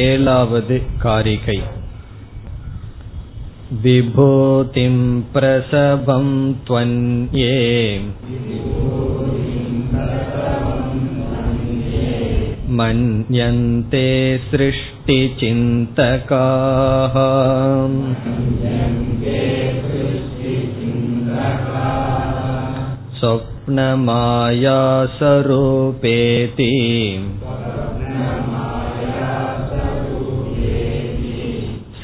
एलावद् कारिकै विभूतिं प्रसवं त्वन्ये मन्यन्ते सृष्टिचिन्तकाः स्वप्नमायासरूपेति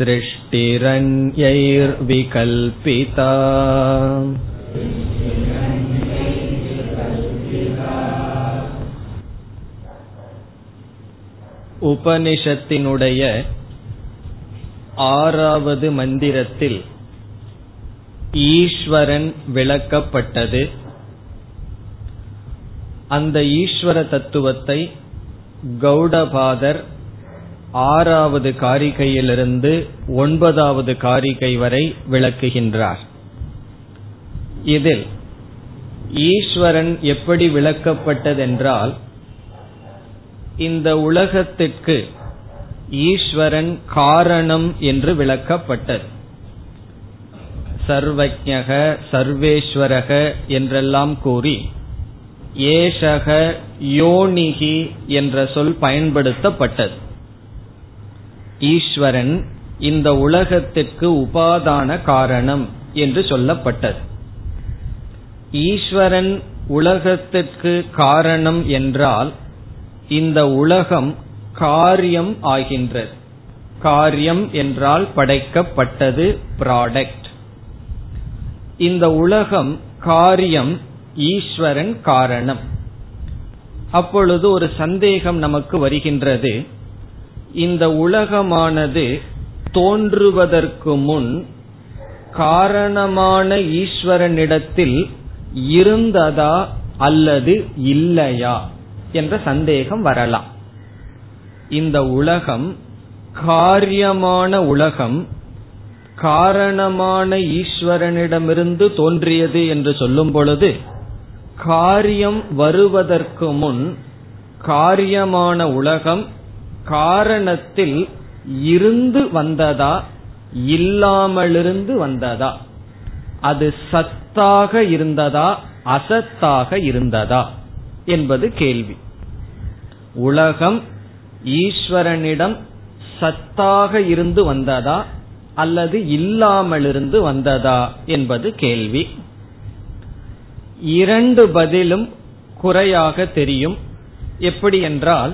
सृष्टिरन्यैर्विकल्पिता உபனிஷத்தினுடைய ஆறாவது மந்திரத்தில் ஈஸ்வரன் விளக்கப்பட்டது அந்த ஈஸ்வர தத்துவத்தை கௌடபாதர் ஆறாவது காரிகையிலிருந்து ஒன்பதாவது காரிகை வரை விளக்குகின்றார். இதில் ஈஸ்வரன் எப்படி விளக்கப்பட்டதென்றால் இந்த உலகத்திற்கு ஈஸ்வரன் காரணம் என்று விளக்கப்பட்டது. சர்வஜக சர்வேஸ்வரக என்றெல்லாம் கூறி ஏஷக யோனிகி என்ற சொல் பயன்படுத்தப்பட்டது. ஈஸ்வரன் இந்த உலகத்திற்கு உபாதான காரணம் என்று சொல்லப்பட்டது. ஈஸ்வரன் உலகத்திற்கு காரணம் என்றால் இந்த உலகம் காரியம் ஆகின்றது. காரியம் என்றால் படைக்கப்பட்டது ப்ராடக்ட் இந்த உலகம் காரியம் ஈஸ்வரன் காரணம். அப்பொழுது ஒரு சந்தேகம் நமக்கு வருகின்றது. இந்த உலகமானது தோன்றுவதற்கு முன் காரணமான ஈஸ்வரனிடத்தில் இருந்ததா அல்லது இல்லையா என்ற சந்தேகம் வரலாம். இந்த உலகம் காரியமான உலகம் காரணமான ஈஸ்வரனிடமிருந்து தோன்றியது என்று சொல்லும் பொழுது காரியம் வருவதற்கு முன் காரியமான உலகம் காரணத்தில் இருந்து வந்ததா இல்லாமலிருந்து வந்ததா? அது சத்தாக இருந்ததா அசத்தாக இருந்ததா? என்பது கேள்வி. உலகம் ஈஸ்வரனிடம் சத்தாக இருந்து வந்ததா அல்லது இல்லாமலிருந்து வந்ததா என்பது கேள்வி. இரண்டு பதிலும் குறையாக தெரியும். எப்படி என்றால்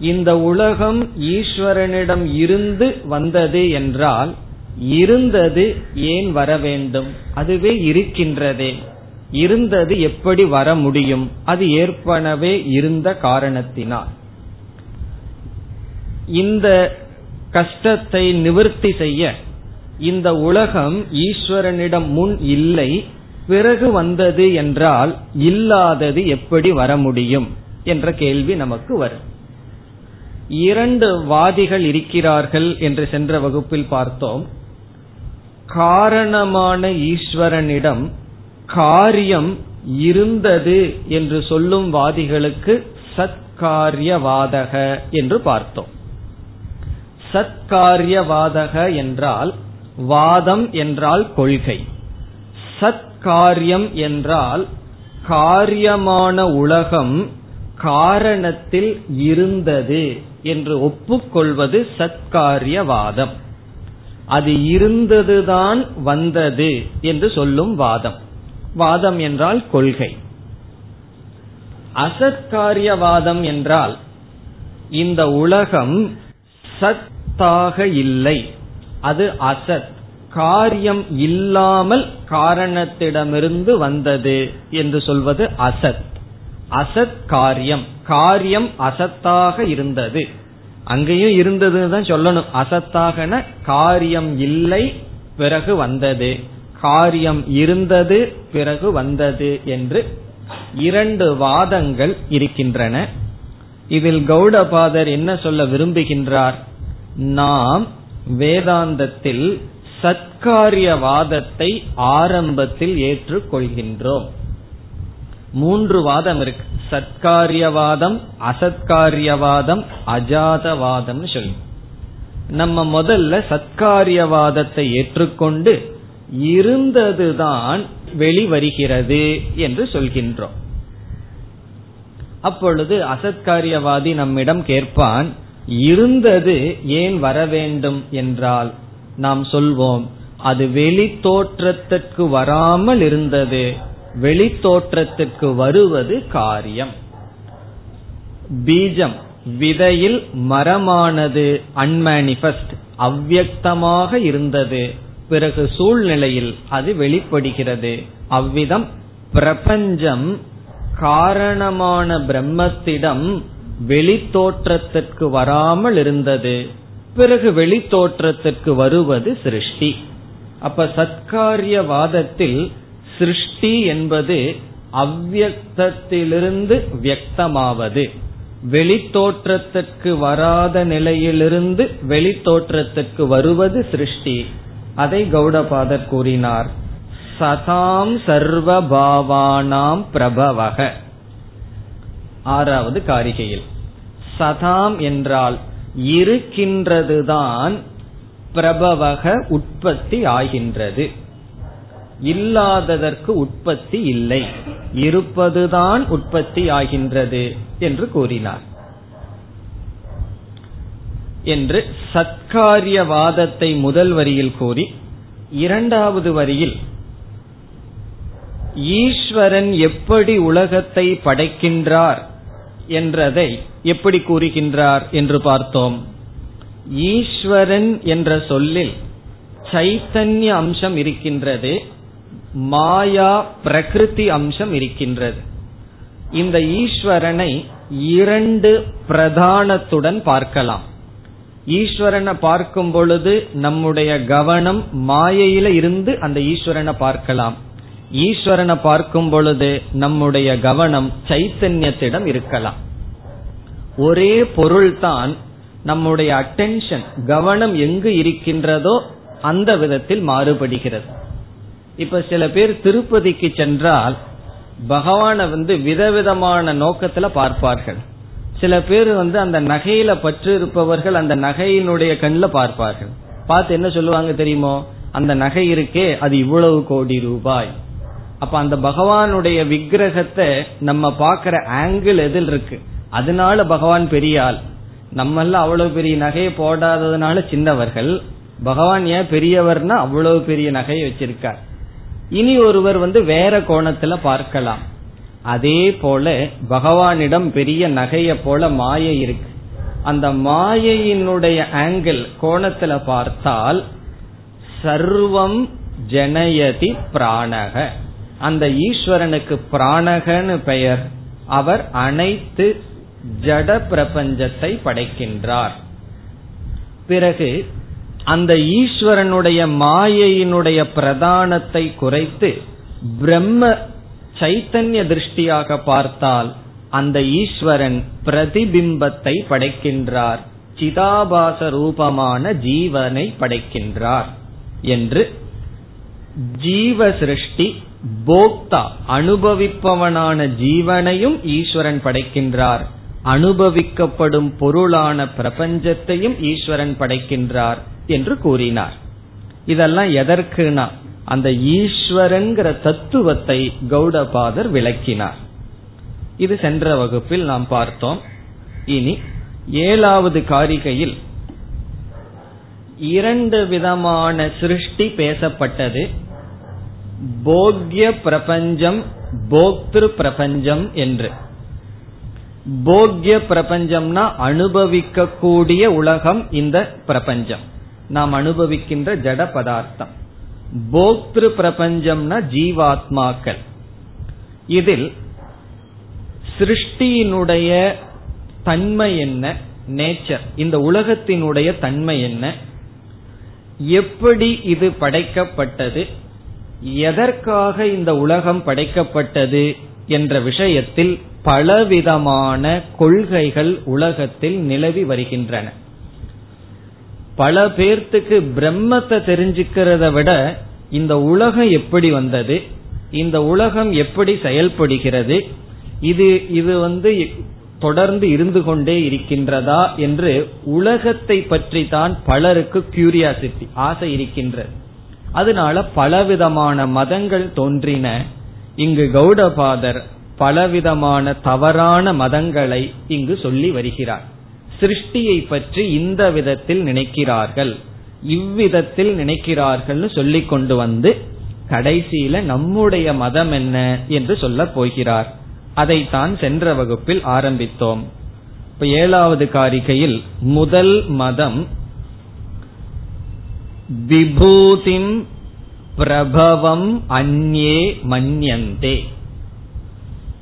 இந்த உலகம் ஈஸ்வரனிடம் இருந்து வந்தது என்றால் இருந்தது ஏன் வர வேண்டும்? அதுவே இருக்கின்றதே. இருந்தது எப்படி வர முடியும்? அது ஏற்பனவே இருந்த காரணத்தினால். இந்த கஷ்டத்தை நிவர்த்தி செய்ய இந்த உலகம் ஈஸ்வரனிடம் முன் இல்லை பிறகு வந்தது என்றால் இல்லாதது எப்படி வர முடியும்? என்ற கேள்வி நமக்கு வரும். இரண்டு வாதிகள் இருக்கிறார்கள் என்று சென்ற வகுப்பில் பார்த்தோம். காரணமான ஈஸ்வரனிடம் காரியம் இருந்தது என்று சொல்லும் வாதிகளுக்கு சத்காரியவாதக என்று பார்த்தோம். சத்காரியவாதக என்றால் வாதம் என்றால் கொள்கை. சத்காரியம் என்றால் காரியமான உலகம் காரணத்தில் இருந்தது. என்று ஒப்புக்கொள்வது சத்காரியவாதம். அது இருந்ததுதான் வந்தது என்று சொல்லும் வாதம். வாதம் என்றால் கொள்கை. அசத்காரியவாதம் என்றால் இந்த உலகம் சத்தாக இல்லை. அது அசத். காரியம் இல்லாமல் காரணத்திடமிருந்து வந்தது என்று சொல்வது அசத். அசத் காரியம். காரியம் அசத்தாக இருந்தது. அங்கேயும் இருந்ததுன்னு தான் சொல்லணும். அசத்தாகன காரியம் இல்லை பிறகு வந்தது. காரியம் இருந்தது பிறகு வந்தது என்று இரண்டு வாதங்கள் இருக்கின்றன. இதில் கௌடபாதர் என்ன சொல்ல விரும்புகின்றார்? நாம் வேதாந்தத்தில் சத்காரியவாதத்தை ஆரம்பத்தில் ஏற்றுக்கொள்கின்றோம். மூன்று வாதம் இருக்கு. சத்காரியவாதம் அசத்காரியவாதம் அஜாதவாதம் சொல்லி நம்ம முதல்ல சத்காரியவாதத்தை ஏற்றுக்கொண்டு இருந்ததுதான் வெளிவருகிறது என்று சொல்கின்றோம். அப்பொழுது அசத்காரியவாதி நம்மிடம் கேட்பான் இருந்தது ஏன் வர வேண்டும்? என்றால் நாம் சொல்வோம் அது வெளி தோற்றத்திற்கு வராமல் இருந்தது. வெளித்தோற்றத்துக்கு வருவது காரியம். பீஜம் விதையில் மரமானது அன்மேனிபெஸ்ட் அவ்வக்தமாக இருந்தது. பிறகு சூழ்நிலையில் அது வெளிப்படுகிறது. அவ்விதம் பிரபஞ்சம் காரணமான பிரம்மத்திடம் வெளித்தோற்றத்திற்கு வராமல் இருந்தது. பிறகு வெளித்தோற்றத்திற்கு வருவது சிருஷ்டி. அப்ப சத்காரியவாதத்தில் சிருஷ்டி என்பது அவ்வக்தத்திலிருந்து வியக்தமாவது. வெளித்தோற்றத்திற்கு வராத நிலையிலிருந்து வெளித்தோற்றத்திற்கு வருவது சிருஷ்டி. அதை கௌடபாதர் கூறினார். சதாம் சர்வபாவானாம் பிரபவக. ஆறாவது காரிகையில். சதாம் என்றால் இருக்கின்றதுதான் பிரபவக உற்பத்தி ஆகின்றது. இல்லாததற்கு உற்பத்தி இல்லை. இருப்பதுதான் உற்பத்தி ஆகின்றது என்று கூறினார். என்று சத்காரியவாதத்தை முதல் வரியில் கூறி இரண்டாவது வரியில் ஈஸ்வரன் எப்படி உலகத்தை படைக்கின்றார் என்றதை எப்படி கூறுகின்றார் என்று பார்த்தோம். ஈஸ்வரன் என்ற சொல்லில் சைத்தன்ய அம்சம் இருக்கின்றது. மாயா பிரகிருதி அம்சம் இருக்கின்றது. இந்த ஈஸ்வரனை இரண்டு பிரதானத்துடன் பார்க்கலாம். ஈஸ்வரனை பார்க்கும் பொழுது நம்முடைய கவனம் மாயையில இருந்து அந்த ஈஸ்வரனை பார்க்கலாம். ஈஸ்வரனை பார்க்கும் பொழுது நம்முடைய கவனம் சைத்தன்யத்திடம் இருக்கலாம். ஒரே பொருள்தான் நம்முடைய அட்டென்ஷன் கவனம் எங்கு இருக்கின்றதோ அந்த விதத்தில் மாறுபடுகிறது. இப்ப சில பேர் திருப்பதிக்கு சென்றால் பகவானை வந்து விதவிதமான நோக்கத்துல பார்ப்பார்கள். சில பேர் வந்து அந்த நகையில பற்று இருப்பவர்கள் அந்த நகையினுடைய கண்ணில் பார்ப்பார்கள். பார்த்து என்ன சொல்லுவாங்க தெரியுமோ? அந்த நகை இருக்கே அது இவ்வளவு கோடி ரூபாய். அப்ப அந்த பகவானுடைய விக்கிரகத்தை நம்ம பாக்குற ஆங்கிள் எதில் இருக்கு? அதனால பகவான் பெரிய ஆள் நம்மெல்லாம் அவ்வளவு பெரிய நகையை போடாததுனால சின்னவர்கள். பகவான் ஏன் பெரியவர்னா அவ்வளவு பெரிய நகையை வச்சிருக்கார். இனி ஒருவர் வந்து வேற கோணத்துல பார்க்கலாம். அதே போல பகவானிடம் பெரிய நகைய போல மாயை இருக்கு. அந்த மாயையினுடைய ஆங்கிள் கோணத்துல பார்த்தால் சர்வம் ஜனயதி பிராணக. அந்த ஈஸ்வரனுக்கு பிராணகன்னு பெயர். அவர் அனைத்து ஜட பிரபஞ்சத்தை படைக்கின்றார். பிறகு அந்த ஈஸ்வரனுடைய மாயையினுடைய பிரதானத்தை குறைத்து பிரம்ம சைத்தன்ய திருஷ்டியாக பார்த்தால் அந்த ஈஸ்வரன் பிரதிபிம்பத்தை படைக்கின்றார். சிதாபாச ரூபமான ஜீவனை படைக்கின்றார் என்று ஜீவ சிருஷ்டி போக்தா அனுபவிப்பவனான ஜீவனையும் ஈஸ்வரன் படைக்கின்றார். அனுபவிக்கப்படும் பொருளான பிரபஞ்சத்தையும் ஈஸ்வரன் படைக்கின்றார். என்று கூறினார். இதெல்லாம் எதற்குனா அந்த ஈஸ்வரங்கிற தத்துவத்தை கௌடபாதர் விளக்கினார். இது சென்ற வகுப்பில் நாம் பார்த்தோம். இனி ஏழாவது காரிகையில் இரண்டு விதமான சிருஷ்டி பேசப்பட்டது. போக்ய பிரபஞ்சம் போக்திரு பிரபஞ்சம் என்று. போக்ய பிரபஞ்சம்னா அனுபவிக்கக்கூடிய உலகம் இந்த பிரபஞ்சம். நாம் அனுபவிக்கின்ற ஜட பதார்த்தம். போக்திரு பிரபஞ்சம்னா ஜீவாத்மாக்கள். இதில் சிருஷ்டியினுடைய தன்மை என்ன? நேச்சர். இந்த உலகத்தினுடைய தன்மை என்ன? எப்படி இது படைக்கப்பட்டது? எதற்காக இந்த உலகம் படைக்கப்பட்டது? என்ற விஷயத்தில் பலவிதமான கொள்கைகள் உலகத்தில் நிலவி வருகின்றன. பல பேர்த்துக்கு பிரம்மத்தை தெரிஞ்சுக்கிறத விட இந்த உலகம் எப்படி வந்தது? இந்த உலகம் எப்படி செயல்படுகிறது? இது இது வந்து தொடர்ந்து இருந்து கொண்டே இருக்கின்றதா என்று உலகத்தை பற்றி தான் பலருக்கு கியூரியாசிட்டி ஆசை இருக்கின்றது. அதனால பலவிதமான மதங்கள் தோன்றின. இங்கு கௌடபாதர் பலவிதமான தவறான மதங்களை இங்கு சொல்லி வருகிறார். சிருஷ்டியை பற்றி இந்த விதத்தில் நினைக்கிறார்கள். இவ்விதத்தில் நினைக்கிறார்கள் சொல்லிக் கொண்டு வந்து கடைசியில நம்முடைய மதம் என்ன என்று சொல்ல போகிறார். அதைத்தான் சென்ற வகுப்பில் ஆரம்பித்தோம். இப்ப ஏழாவது காரிகையில் முதல் மதம் விபூதிம் பிரபவம் அந்நே மன்யந்தே.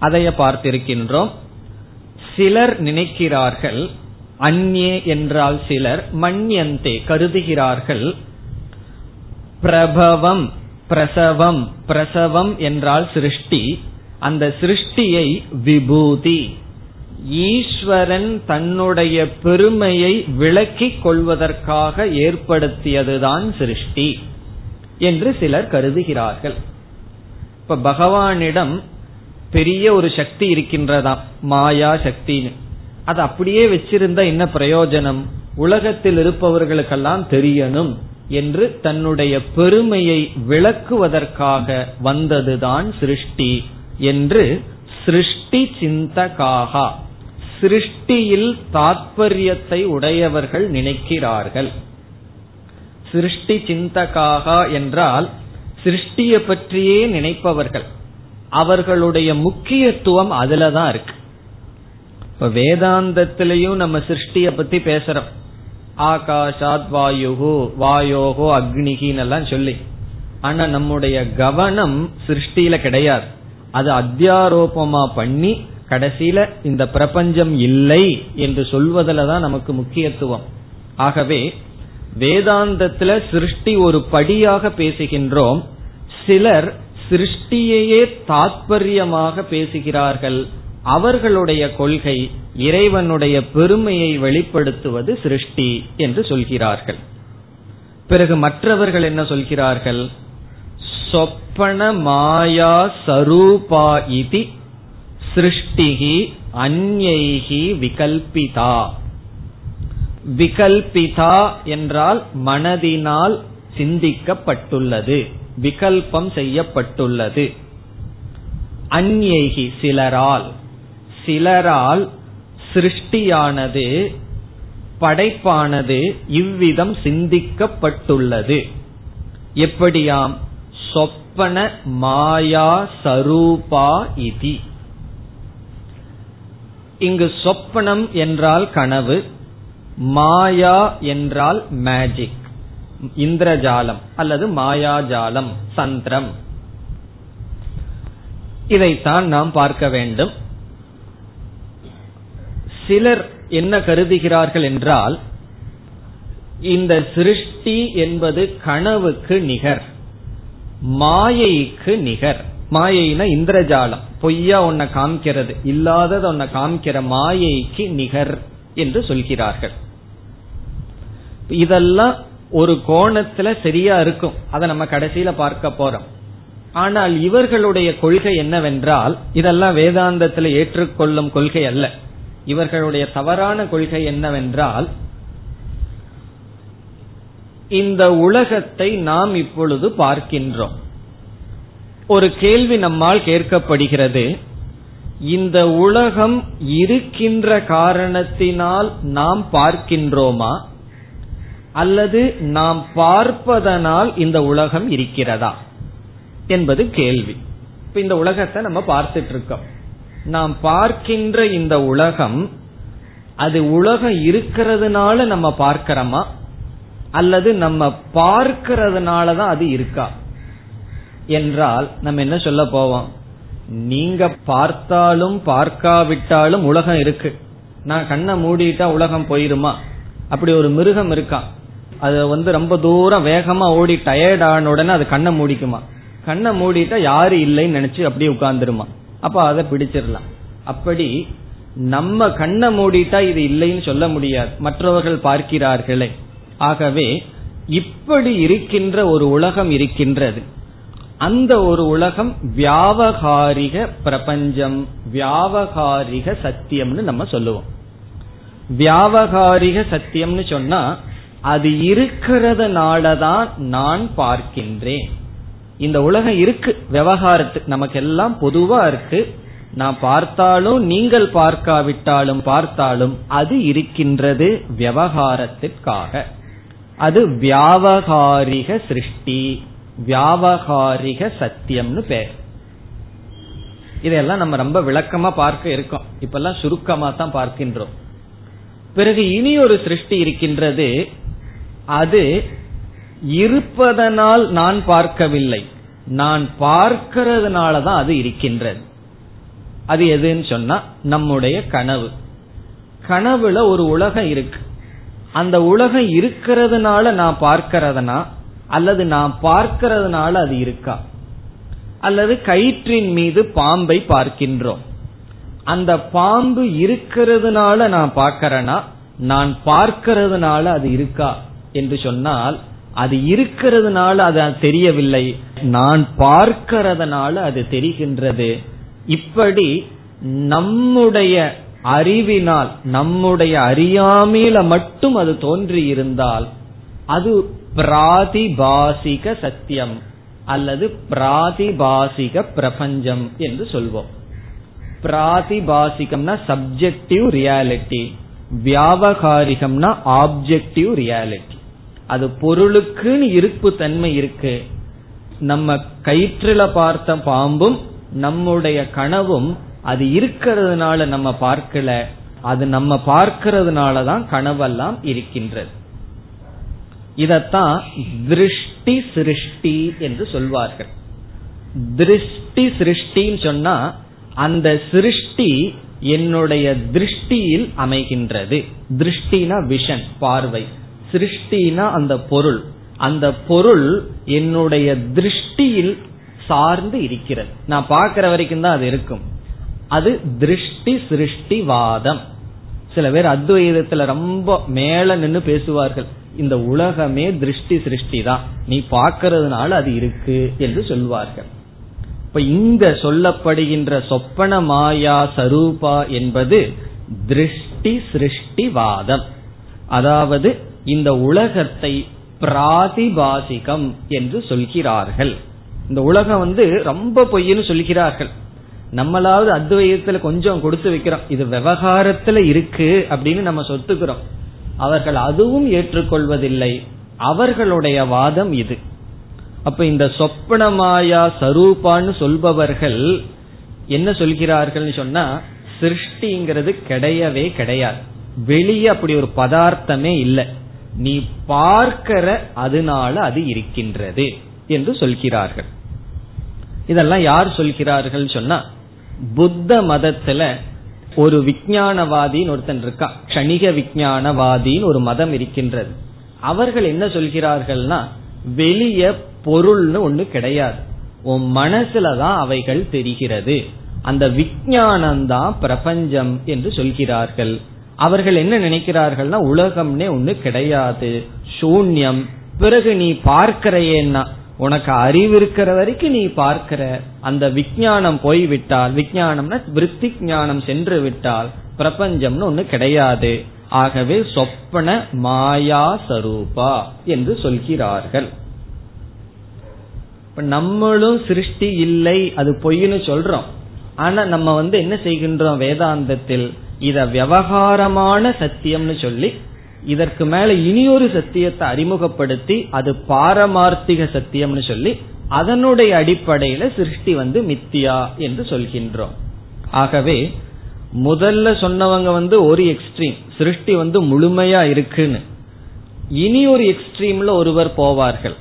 அதைய பார்த்திருக்கின்றோம். சிலர் நினைக்கிறார்கள் அந்நே என்றால் சிலர் மன்யந்தே கருதுகிறார்கள். பிரபவம் பிரசவம் பிரசவம் என்றால் சிருஷ்டி. அந்த சிருஷ்டியை விபூதி. ஈஸ்வரன் தன்னுடைய பெருமையை விளக்கிக் கொள்வதற்காக ஏற்படுத்தியதுதான் சிருஷ்டி என்று சிலர் கருதுகிறார்கள். இப்ப பகவானிடம் பெரிய ஒரு சக்தி இருக்கின்றதாம் மாயா சக்தின்னு. அது அப்படியே வச்சிருந்தா என்ன பிரயோஜனம்? உலகத்தில் இருப்பவர்களுக்கெல்லாம் தெரியணும் என்று தன்னுடைய பெருமையை விளக்குவதற்காக வந்ததுதான் சிருஷ்டி என்று சிருஷ்டி சிந்தகாகா. சிருஷ்டியில் தாற்பயத்தை உடையவர்கள் நினைக்கிறார்கள். சிருஷ்டி சிந்தகாகா என்றால் சிருஷ்டியை பற்றியே நினைப்பவர்கள். அவர்களுடைய முக்கியத்துவம் அதுலதான் இருக்கு. இப்ப வேதாந்தத்திலையும் நம்ம சிருஷ்டிய பத்தி பேசுறோம். ஆகாஷாத் வாயுகு வாயோகோ அக்னிகின்னு எல்லாம் சொல்லி. ஆனா நம்முடைய கவனம் சிருஷ்டியில கிடையாது. அது அத்தியாரோபமா பண்ணி கடைசியில இந்த பிரபஞ்சம் இல்லை என்று சொல்வதில் தான் நமக்கு முக்கியத்துவம். ஆகவே வேதாந்தத்துல சிருஷ்டி ஒரு படியாக பேசுகின்றோம். சிலர் சிருஷ்டியையே தாத்பரியமாக பேசுகிறார்கள். அவர்களுடைய கொள்கை இறைவனுடைய பெருமையை வெளிப்படுத்துவது சிருஷ்டி என்று சொல்கிறார்கள். பிறகு மற்றவர்கள் என்ன சொல்கிறார்கள்? சொப்பன மாயா சரூபா இதி சிருஷ்டிகி அந்யைகி விகல்பிதா. விகல்பிதா என்றால் மனதினால் சிந்திக்கப்பட்டுள்ளது விகல்பம் செய்யப்பட்டுள்ளது. அந்யேகி சிலரால். சிலரால் சிருஷ்டியானது படைப்பானது இவ்விதம் சிந்திக்கப்பட்டுள்ளது. எப்படியாம்? சொப்பன மாயா சரூபா இதி. இங்கு சொப்பனம் என்றால் கனவு மாயா என்றால் மேஜிக் இந்திரஜாலம் அல்லது மாயாஜாலம் சந்திரம். இதைத்தான் நாம் பார்க்க வேண்டும். சிலர் என்ன கருதுகிறார்கள் என்றால் இந்த சிருஷ்டி என்பது கனவுக்கு நிகர் மாயைக்கு நிகர். மாயைனா இந்திரஜாலம். பொய்யா உன்னை காமிக்கிறது இல்லாதத உன்னை காமிக்கிற மாயைக்கு நிகர் என்று சொல்கிறார்கள். இதெல்லாம் ஒரு கோணத்துல சரியா இருக்கும். அதை நம்ம கடைசியில பார்க்க போறோம். ஆனால் இவர்களுடைய கொள்கை என்னவென்றால் இதெல்லாம் வேதாந்தத்தில் ஏற்றுக்கொள்ளும் கொள்கை அல்ல. இவர்களுடைய தவறான கொள்கை என்னவென்றால் இந்த உலகத்தை நாம் இப்பொழுது பார்க்கின்றோம். ஒரு கேள்வி நம்மால் கேட்கப்படுகிறது. இந்த உலகம் இருக்கின்ற காரணத்தினால் நாம் பார்க்கின்றோமா? அல்லது நாம் பார்ப்பதனால் இந்த உலகம் இருக்கிறதா? என்பது கேள்வி. இப்ப இந்த உலகத்தை நம்ம பார்த்துட்டு இருக்கோம். நாம் பார்க்கின்ற இந்த உலகம் அது உலகம் இருக்கிறதுனால நம்ம பார்க்கிறோமா? அல்லது நம்ம பார்க்கிறதுனாலதான் அது இருக்கா? என்றால் நம்ம என்ன சொல்ல போவோம்? நீங்க பார்த்தாலும் பார்க்காவிட்டாலும் உலகம் இருக்கு. நான் கண்ணை மூடிட்டா உலகம் போயிருமா? அப்படி ஒரு மிருகம் இருக்கான் அது வந்து ரொம்ப தூரம் வேகமா ஓடி டயர்ட் ஆன உடனே அது கண்ணை மூடிக்குமா? கண்ணை மூடிட்டா யாரு இல்லைன்னு நினைச்சு அப்படியே உட்கார்ந்துருமா? அப்ப அதை பிடிச்சிடலாம். அப்படி நம்ம கண்ணை மூடிட்டா இது இல்லைன்னு சொல்ல முடியாது. மற்றவர்கள் பார்க்கிறார்களே. ஆகவே இப்படி இருக்கின்ற ஒரு உலகம் இருக்கின்றது. அந்த ஒரு உலகம் வியாவகாரிக பிரபஞ்சம் வியாவகாரிக சத்தியம்னு நம்ம சொல்லுவோம். வியாவகாரிக சத்தியம்னு சொன்னா அது இருக்கிறதுனாலதான் நான் பார்க்கின்றேன். இந்த உலகம் இருக்கு விவகாரத்துக்கு நமக்கு எல்லாம் பொதுவா இருக்கு. நான் பார்த்தாலும் நீங்கள் பார்க்காவிட்டாலும் பார்த்தாலும் அது இருக்கின்றது விவகாரத்திற்காக. அது வியாவகாரிக சிருஷ்டி வியாவகாரிக சத்தியம்னு பேர். இதெல்லாம் நம்ம ரொம்ப விளக்கமா பார்க்க இருக்கோம். இப்பெல்லாம் சுருக்கமா தான் பார்க்கின்றோம். பிறகு இனி ஒரு சிருஷ்டி இருக்கின்றது. அது இருப்பதனால் நான் பார்க்கவில்லை. நான் பார்க்கிறதுனால தான் அது இருக்கின்றது. அது எதுன்னு சொன்னா நம்முடைய கனவு. கனவுல ஒரு உலகம் இருக்கு. அந்த உலகம் இருக்கிறதுனால நான் பார்க்கிறதுனா அல்லது நான் பார்க்கிறதுனால அது இருக்கா? அல்லது கயிற்றின் மீது பாம்பை பார்க்கின்றோம். அந்த பாம்பு இருக்கிறதுனால நான் பார்க்கிறேனா நான் பார்க்கிறதுனால அது இருக்கா? என்று சொன்னால் அது இருக்கிறதுனால அது தெரியவில்லை. நான் பார்க்கிறதுனால அது தெரிகின்றது. இப்படி நம்முடைய அறிவினால் நம்முடைய அறியாமையில மட்டும் அது தோன்றி இருந்தால் அது பிராதிபாசிக சத்தியம் அல்லது பிராதிபாசிக பிரபஞ்சம் என்று சொல்வோம். பிராதிபாசிகம்னா சப்ஜெக்டிவ் ரியாலிட்டி வியாபகாரிகம்னா ஆப்ஜெக்டிவ் ரியாலிட்டி அது பொருளுக்குன்னு இருப்பு தன்மை இருக்கு. நம்ம கயிற்றுல பார்த்த பாம்பும் நம்முடைய கனவும் அது இருக்கிறதுனால நம்ம பார்க்கல. அது நம்ம பார்க்கிறதுனால தான் கனவெல்லாம் இருக்கின்றது. இதத்தான் திருஷ்டி சிருஷ்டி என்று சொல்வார்கள். திருஷ்டி சிருஷ்டின்னு சொன்னா அந்த சிருஷ்டி என்னுடைய திருஷ்டியில் அமைகின்றது. திருஷ்டினா விஷன் பார்வை. சிருஷ்டினா அந்த பொருள். அந்த பொருள் என்னுடைய திருஷ்டியில் சார்ந்து இருக்கிறது. நான் பார்க்கிற வரைக்கும் தான் அது இருக்கும். அது திருஷ்டி சிருஷ்டிவாதம். சில பேர் அத்வைதத்துல ரொம்ப மேல நின்று பேசுவார்கள். இந்த உலகமே திருஷ்டி சிருஷ்டி தான் நீ பார்க்கறதுனால அது இருக்கு என்று சொல்வார்கள். இப்ப இங்க சொல்லப்படுகின்ற சொப்பன மாயா சரூபா என்பது திருஷ்டி சிருஷ்டிவாதம். அதாவது இந்த உலகத்தை பிராதிபாசிகம் என்று சொல்கிறார்கள். இந்த உலகம் வந்து ரொம்ப பொய்ன்னு சொல்கிறார்கள். நம்மளாவது அத்வைதத்துல கொஞ்சம் கொடுத்து வைக்கிறோம். இது விவகாரத்துல இருக்கு அப்படின்னு நம்ம சொத்துக்கிறோம். அவர்கள் அதுவும் ஏற்றுக்கொள்வதில்லை. அவர்களுடைய வாதம் இது. அப்ப இந்த சொப்பனமாயா சரூபான்னு சொல்பவர்கள் என்ன சொல்கிறார்கள் சொன்னா சிருஷ்டிங்கிறது கிடையவே கிடையாது. வெளியே அப்படி ஒரு பதார்த்தமே இல்லை. நீ பார்க்கிற அதனால அது இருக்கின்றது என்று சொல்கிறார்கள். இதெல்லாம் யார் சொல்கிறார்கள் சொன்னா புத்த மதத்துல ஒரு விஞ்ஞானவாதின்னு ஒருத்தன் இருக்கா கணிக விஞ்ஞானவாதின்னு ஒரு மதம் இருக்கின்றது. அவர்கள் என்ன சொல்கிறார்கள்னா வெளிய பொருள்னு ஒண்ணு கிடையாது. உன் மனசுலதான் அவைகள் தெரிகிறது. அந்த விஞ்ஞானம் தான் பிரபஞ்சம் என்று சொல்கிறார்கள். அவர்கள் என்ன நினைக்கிறார்கள்னா உலகம்னே ஒண்ணு கிடையாது. சூன்யம். பிறகு நீ பார்க்கிறையேன்னா உனக்கு அறிவு இருக்கிற வரைக்கும் நீ பார்க்கிற. அந்த விஜயானம் போய்விட்டால் விஜயானம்னா விற்பி ஞானம் சென்று விட்டால் பிரபஞ்சம்னு ஒண்ணு கிடையாது. ஆகவே சொப்பன மாயா சரூபா என்று சொல்கிறார்கள். நம்மளும் சிருஷ்டி இல்லை அது பொய்னு சொல்றோம். ஆனா நம்ம வந்து என்ன செய்கின்றோம் வேதாந்தத்தில்? இத விவகாரமான சத்தியம்னு சொல்லி இதற்கு மேல இனியொரு சத்தியத்தை அறிமுகப்படுத்தி அது பாரமார்த்திக சத்தியம்னு சொல்லி அதனுடைய அடிப்படையில சிருஷ்டி வந்து மித்தியா என்று சொல்கின்றோம். ஆகவே முதல்ல சொன்னவங்க வந்து ஒரு எக்ஸ்ட்ரீம் சிருஷ்டி வந்து முழுமையா இருக்குன்னு. இனி ஒரு எக்ஸ்ட்ரீம்ல ஒருவர் போவார்கள்.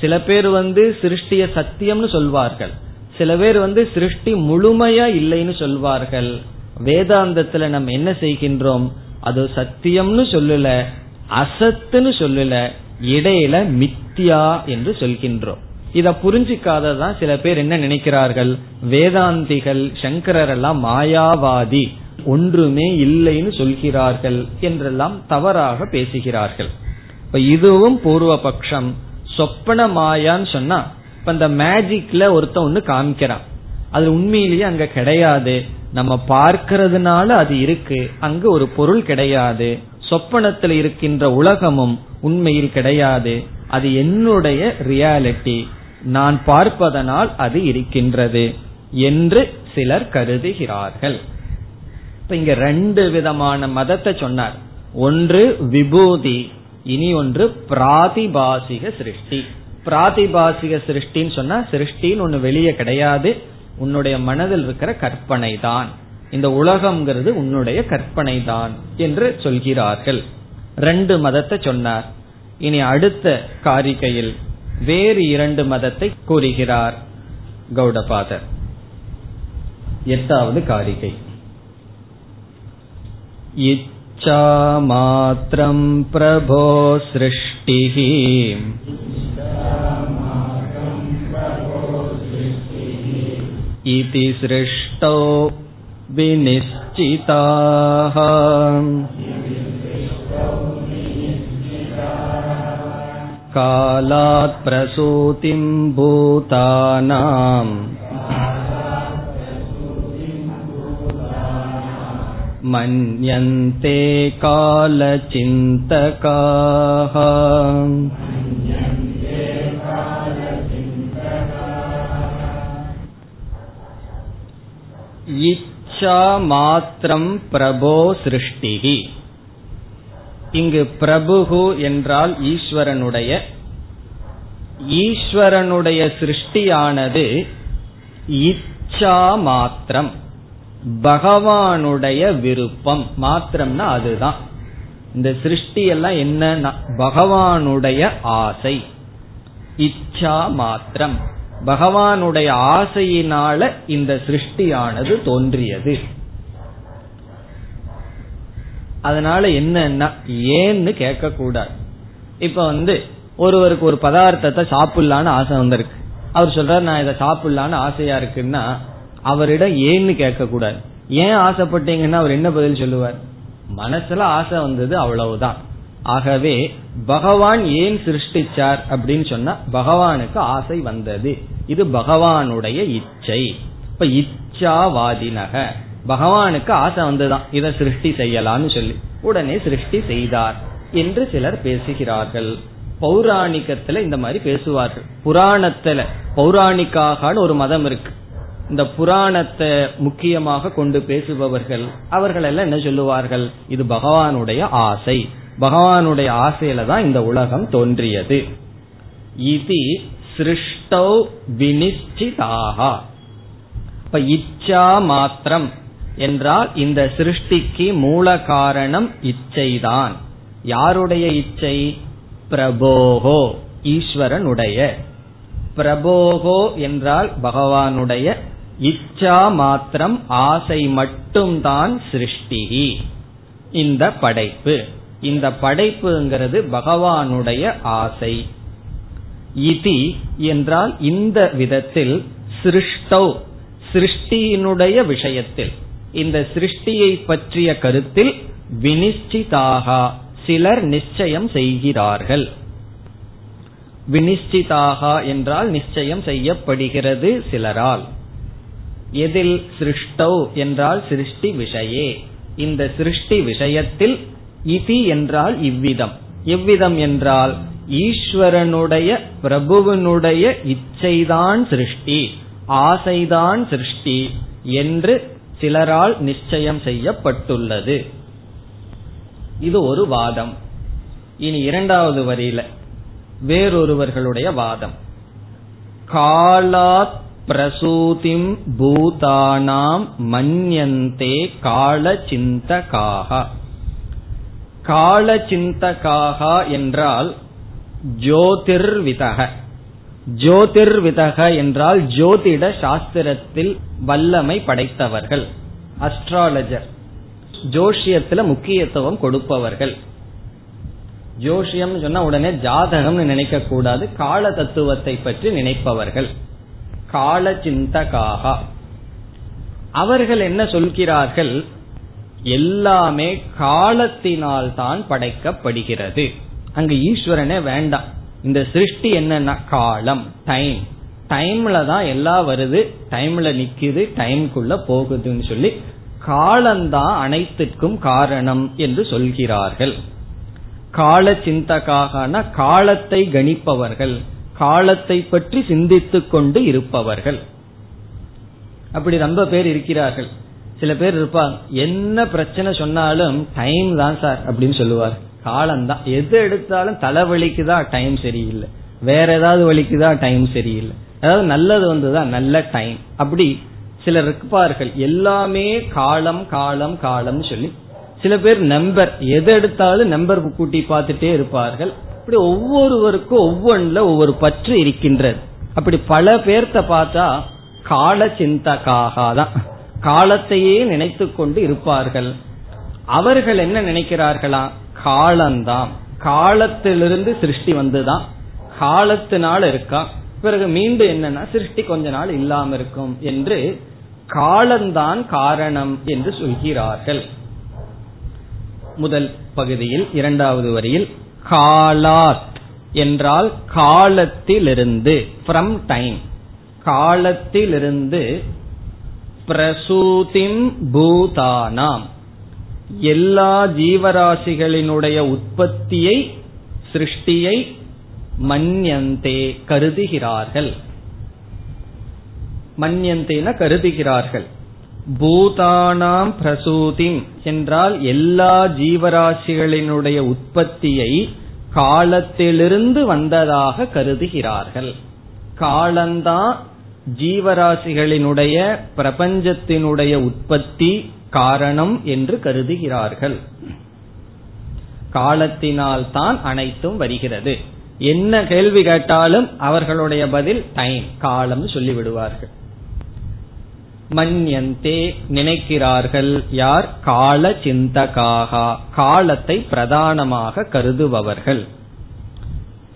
சில பேர் வந்து சிருஷ்டிய சத்தியம்னு சொல்வார்கள். சில பேர் வந்து சிருஷ்டி முழுமையா இல்லைன்னு சொல்வார்கள். வேதாந்தத்துல நம்ம என்ன செய்கின்றோம்? அது சத்தியம்னு சொல்லல அசத்துன்னு சொல்லல இடையில மித்தியா என்று சொல்கின்றோம். இத புரிஞ்சிக்காததான் சில பேர் என்ன நினைக்கிறார்கள்? வேதாந்திகள் சங்கரர் எல்லாம் மாயாவாதி ஒன்றுமே இல்லைன்னு சொல்கிறார்கள் என்றெல்லாம் தவறாக பேசுகிறார்கள். இப்ப இதுவும் பூர்வ பட்சம் சொப்பன மாயான்னு சொன்னா இப்ப இந்த மேஜிக்ல ஒருத்தன் ஒண்ணு காமிக்கிறான். அது உண்மையிலேயே அங்க கிடையாது. நம்ம பார்க்கறதுனால அது இருக்கு. அங்கு ஒரு பொருள் கிடையாது. சொப்பனத்தில் இருக்கின்ற உலகமும் உண்மையில் கிடையாது. அது என்னுடைய ரியாலிட்டி. நான் பார்ப்பதனால் அது இருக்கின்றது என்று சிலர் கருதுகிறார்கள். இப்ப இங்க ரெண்டு விதமான மதத்தை சொன்னார். ஒன்று விபூதி இனி ஒன்று பிராதிபாசிக சிருஷ்டி. பிராதிபாசிக சிருஷ்டின்னு சொன்னா சிருஷ்டின்னு ஒண்ணு வெளியே கிடையாது. உன்னுடைய மனதில் இருக்கிற கற்பனை தான் இந்த உலகம்ங்கிறது உன்னுடைய கற்பனை தான் என்று சொல்கிறார்கள். ரெண்டு மதத்தை சொன்னார். இனி அடுத்த காரிகையில் வேறு இரண்டு மதத்தை கூறுகிறார் கௌடபாதர். எட்டாவது காரிகை. इच्छा மாத்திரம் பிரபோ सृष्टिः इति सृष्टौ विनिश्चिताः कालात् प्रसूतिं भूतानाम् मन्यन्ते कालचिन्तकाः இச்சா மாத்திரம் பிரபோ சிருஷ்டிகி. இங்கு பிரபுகு என்றால் ஈஸ்வரனுடைய. ஈஸ்வரனுடைய சிருஷ்டியானது இச்சா மாத்திரம் பகவானுடைய விருப்பம். மாத்திரம்னா அதுதான். இந்த சிருஷ்டி எல்லாம் என்ன பகவானுடைய ஆசை. இச்சா மாத்திரம் பகவானுடைய ஆசையினால இந்த சிருஷ்டியானது தோன்றியது. அதனால என்னன்னா ஏன்னு கேட்க கூடாது இப்ப வந்து ஒருவருக்கு ஒரு பதார்த்தத்தை சாப்பிடலான்னு ஆசை வந்திருக்கு. அவர் சொல்றாரு நான் இதை சாப்பிடலான்னு ஆசையா இருக்குன்னா அவரிடம் ஏன்னு கேட்க கூடாது ஏன் ஆசைப்பட்டீங்கன்னா அவர் என்ன பதில் சொல்லுவார்? மனசுல ஆசை வந்தது அவ்வளவுதான். ஆகவே பகவான் ஏன் சிருஷ்டிச்சார் அப்படின்னு சொன்னா பகவானுக்கு ஆசை வந்தது. இது பகவானுடைய இச்சை. இப்ப இச்சாவாதினக. பகவானுக்கு ஆசை வந்துதான் இதை சிருஷ்டி செய்யலாம்னு சொல்லி. உடனே சிருஷ்டி செய்தார் என்று சிலர் பேசுகிறார்கள். பௌராணிக்கத்துல இந்த மாதிரி பேசுவார்கள். புராணத்துல பௌராணிக்காக ஒரு மதம் இருக்கு. இந்த புராணத்தை முக்கியமாக கொண்டு பேசுபவர்கள் அவர்கள் எல்லாம் என்ன சொல்லுவார்கள்? இது பகவானுடைய ஆசை. பகவானுடைய ஆசையில தான் இந்த உலகம் தோன்றியது. இது சிருஷ்டௌ வினிச்சிதாகா இப்ப இச்சா மாத்திரம் என்றால் இந்த சிருஷ்டிக்கு மூல காரணம் இச்சைதான். யாருடைய இச்சை? பிரபோகோ ஈஸ்வரனுடைய. பிரபோகோ என்றால் பகவானுடைய இச்சா மாத்திரம் ஆசை மட்டும்தான் சிருஷ்டி இந்த படைப்பு. இந்த படைப்புங்கிறது பகவானுடைய ஆசை. இதி என்றால் இந்த விதத்தில் சிருஷ்டௌ சிருஷ்டியினுடைய விஷயத்தில். இந்த சிருஷ்டியை பற்றிய கருத்தில் வினிச்சிதாக சிலர் நிச்சயம் செய்கிறார்கள். வினிச்சிதாக என்றால் நிச்சயம் செய்யப்படுகிறது சிலரால். எதில் சிருஷ்டௌ என்றால் சிருஷ்டி விஷயே. இந்த சிருஷ்டி விஷயத்தில் இதி என்றால் இவ்விதம். எவ்விதம் என்றால் ஈஸ்வரனுடைய பிரபுவனுடைய இச்சைதான் சிருஷ்டி ஆசைதான் சிருஷ்டி என்று சிலரால் நிச்சயம் செய்யப்பட்டுள்ளது. இது ஒரு வாதம். இனி இரண்டாவது வரியில வேறொருவர்களுடைய வாதம். காலாத் பிரசூதிம் பூதானாம் மன்யந்தே கால சிந்தகாக கால சிந்தகாக என்றால் ஜோதிர்விதக. ஜோதிர்விதக என்றால் ஜோதிட சாஸ்திரத்தில் வல்லமை படைத்தவர்கள் அஸ்ட்ராலஜர் ஜோஷியத்துல முக்கியத்துவம் கொடுப்பவர்கள். ஜோஷியம் சொன்னா உடனே ஜாதகம்னு நினைக்க கூடாது கால தத்துவத்தை பற்றி நினைப்பவர்கள். கால சிந்தகாக அவர்கள் என்ன சொல்கிறார்கள்? எல்லாமே காலத்தினால் தான் படைக்கப்படுகிறது. அங்க ஈஸ்வரனே வேண்டாம். இந்த சிருஷ்டி என்னன்னா காலம் டைம் டைம்ல தான் எல்லாம் வருது டைம்ல நிக்குது டைம்குள்ள போகுதுன்னு சொல்லி காலம்தான் அனைத்துக்கும் காரணம் என்று சொல்கிறார்கள். கால சிந்தகாகனா காலத்தை கணிப்பவர்கள் காலத்தை பற்றி சிந்தித்துக் கொண்டு இருப்பவர்கள். அப்படி ரொம்ப பேர் இருக்கிறார்கள். சில பேர் இருப்பாங்க. என்ன பிரச்சனை சொன்னாலும் டைம் தான் சார் அப்படின்னு சொல்லுவார். காலம் தான் எது எடுத்தாலும் தலைவலிக்கு தான் டைம் சரியில்லை. வேற ஏதாவது வலிக்குதா டைம் சரியில்லை. அதாவது நல்லது வந்துதான் நல்ல டைம் அப்படி சிலர் இருப்பார்கள். எல்லாமே காலம் காலம் காலம் சொல்லி. சில பேர் நம்பர் எது எடுத்தாலும் நம்பர் கூட்டி பார்த்துட்டே இருப்பார்கள். அப்படி ஒவ்வொருவருக்கும் ஒவ்வொன்றுல ஒவ்வொரு பற்று இருக்கின்றது. அப்படி பல பேர்த்த பார்த்தா கால சிந்தகாக தான். காலத்தையே நினைத்து கொண்டு இருப்பார்கள். அவர்கள் என்ன நினைக்கிறார்களா? காலம்தான். காலத்திலிருந்து சிருஷ்டி வந்துதான். காலத்தினால இருக்கா? பிறகு மீண்டும் என்னன்னா சிருஷ்டி கொஞ்ச நாள் இல்லாம இருக்கும் என்று காலம்தான் காரணம் என்று சொல்கிறார்கள். முதல் பகுதியில் இரண்டாவது வரியில் காலாத் என்றால் காலத்திலிருந்து ஃப்ரம் டைம் காலத்திலிருந்து பிரசூதிம் பூதானாம். எல்லா ஜீவராசிகளினுடைய உற்பத்தியை சிருஷ்டியை மன்யந்தே கருதுகிறார்கள். மன்யந்தேன கருதுகிறார்கள். பூதானாம் பிரசூதிம் என்றால் எல்லா ஜீவராசிகளினுடைய உற்பத்தியை காலத்திலிருந்து வந்ததாக கருதுகிறார்கள். காலந்தான் ஜீவராசிகளினுடைய பிரபஞ்சத்தினுடைய உற்பத்தி காரணம் என்று கருதுகிறார்கள். காலத்தினால் தான் அனைத்தும் வருகிறது. என்ன கேள்வி கேட்டாலும் அவர்களுடைய பதில் டைம் காலம் சொல்லிவிடுவார்கள். மன்யந்தே நினைக்கிறார்கள் யார்? கால சிந்தகாகா காலத்தை பிரதானமாக கருதுபவர்கள்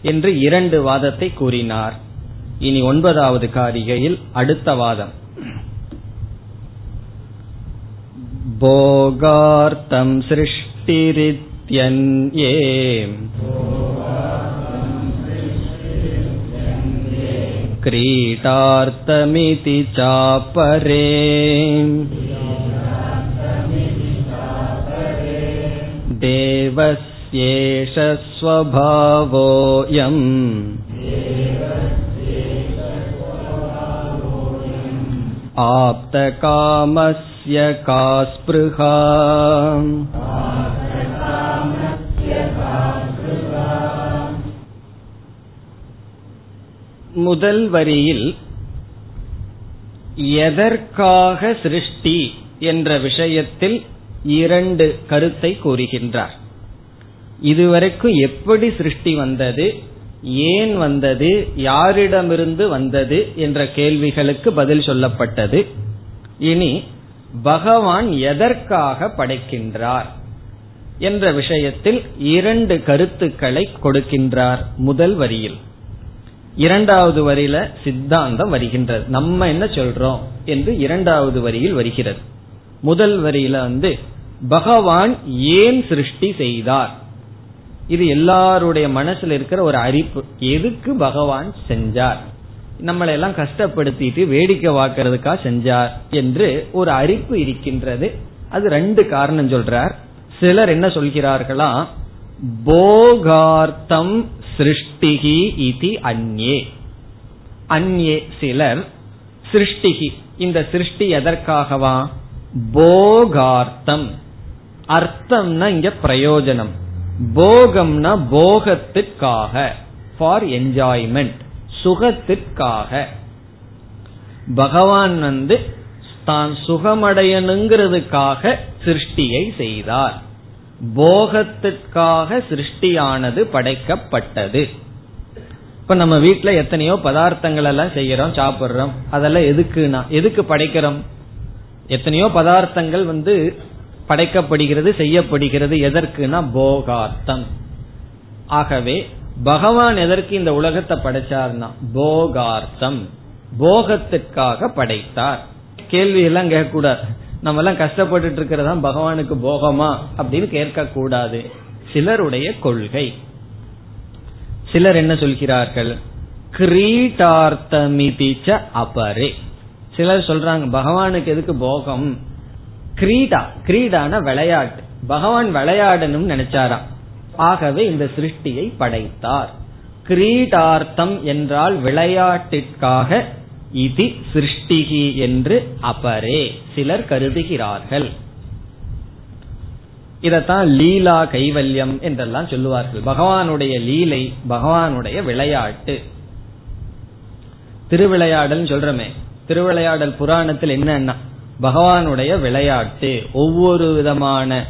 என்று இரண்டு வாதத்தை கூறினார். இனி ஒன்பதாவது காரிகையில் அடுத்த வாதம் போகார்த்தம் சிருஷ்டிரித்யன்யே क्रीडार्थमिति चापरे देवस्येष स्वभावोऽयम् आप्तकामस्य का स्पृहा முதல் வரியில் எதற்காக சிருஷ்டி என்ற விஷயத்தில் இரண்டு கருத்தை கூறுகின்றார் இதுவரைக்கும் எப்படி சிருஷ்டி வந்தது ஏன் வந்தது யாரிடமிருந்து வந்தது என்ற கேள்விகளுக்கு பதில் சொல்லப்பட்டது. இனி பகவான் எதற்காக படைக்கின்றார் என்ற விஷயத்தில் இரண்டு கருத்துக்களை கொடுக்கின்றார் முதல் வரியில். இரண்டாவது வரியில சித்தாந்தம் வருகின்றது. நம்ம என்ன சொல்றோம் என்று இரண்டாவது வரியில் வருகிறது. முதல் வரியில வந்து பகவான் ஏன் சிருஷ்டி செய்தார்? இது எல்லாருடைய மனசுல இருக்கிற ஒரு அறிப்பு. எதுக்கு பகவான் செஞ்சார்? நம்மளை எல்லாம் கஷ்டப்படுத்திட்டு வேடிக்கை வாக்குறதுக்கா செஞ்சார் என்று ஒரு அறிப்பு இருக்கின்றது. அது ரெண்டு காரணம் சொல்றார். சிலர் என்ன சொல்கிறார்களா? போகார்த்தம் சிருஷ்டிகி இது அந்யே. அந்யே சிலர் சிருஷ்டிகி. இந்த சிருஷ்டி எதற்காகவா? போகார்த்தம். அர்த்தம்னா இங்க பிரயோஜனம். போகம்னா போகத்திற்காக ஃபார் என்ஜாய்மெண்ட் சுகத்திற்காக பகவான் வந்து தான் சுகமடையணுங்கிறதுக்காக சிருஷ்டியை செய்தார். போகத்திற்காக சிருஷ்டியானது படைக்கப்பட்டது. இப்ப நம்ம வீட்டுல எத்தனையோ பதார்த்தங்கள் எல்லாம் செய்யறோம் சாப்பிடுறோம். அதெல்லாம் எதுக்குனா எதுக்கு படைக்கிறோம்? எத்தனையோ பதார்த்தங்கள் வந்து படைக்கப்படுகிறது செய்யப்படுகிறது. எதற்குனா போகார்த்தம். ஆகவே பகவான் எதற்கு இந்த உலகத்தை படைச்சார்னா போகார்த்தம். போகத்துக்காக படைத்தார். கேள்வி எல்லாம் கேட்கக்கூடாது. நம்ம எல்லாம் கஷ்டப்பட்டு இருக்கிறதா பகவானுக்கு போகமா அப்படின்னு கேட்க கூடாது சிலருடைய கொள்கை. சிலர் என்ன சொல்கிறார்கள்? கிரீட்டார்த்தமிதிச்ச அபரே. சிலர் சொல்றாங்க பகவானுக்கு எதுக்கு போகம்? கிரீடா கிரீடான விளையாட்டு. பகவான் விளையாடணும்னு நினைச்சாராம். ஆகவே இந்த சிருஷ்டியை படைத்தார். கிரீடார்த்தம் என்றால் விளையாட்டிற்காக இது சிருஷ்டிகி என்று அபரே சிலர் கருதுகிறார்கள். இதத்தான் லீலா கைவல்யம் என்றெல்லாம் சொல்லுவார்கள். பகவானுடைய லீலை பகவானுடைய விளையாட்டு. திருவிளையாடல் சொல்றமே. திருவிளையாடல் புராணத்தில் என்னன்னா பகவானுடைய விளையாட்டு. ஒவ்வொரு விதமான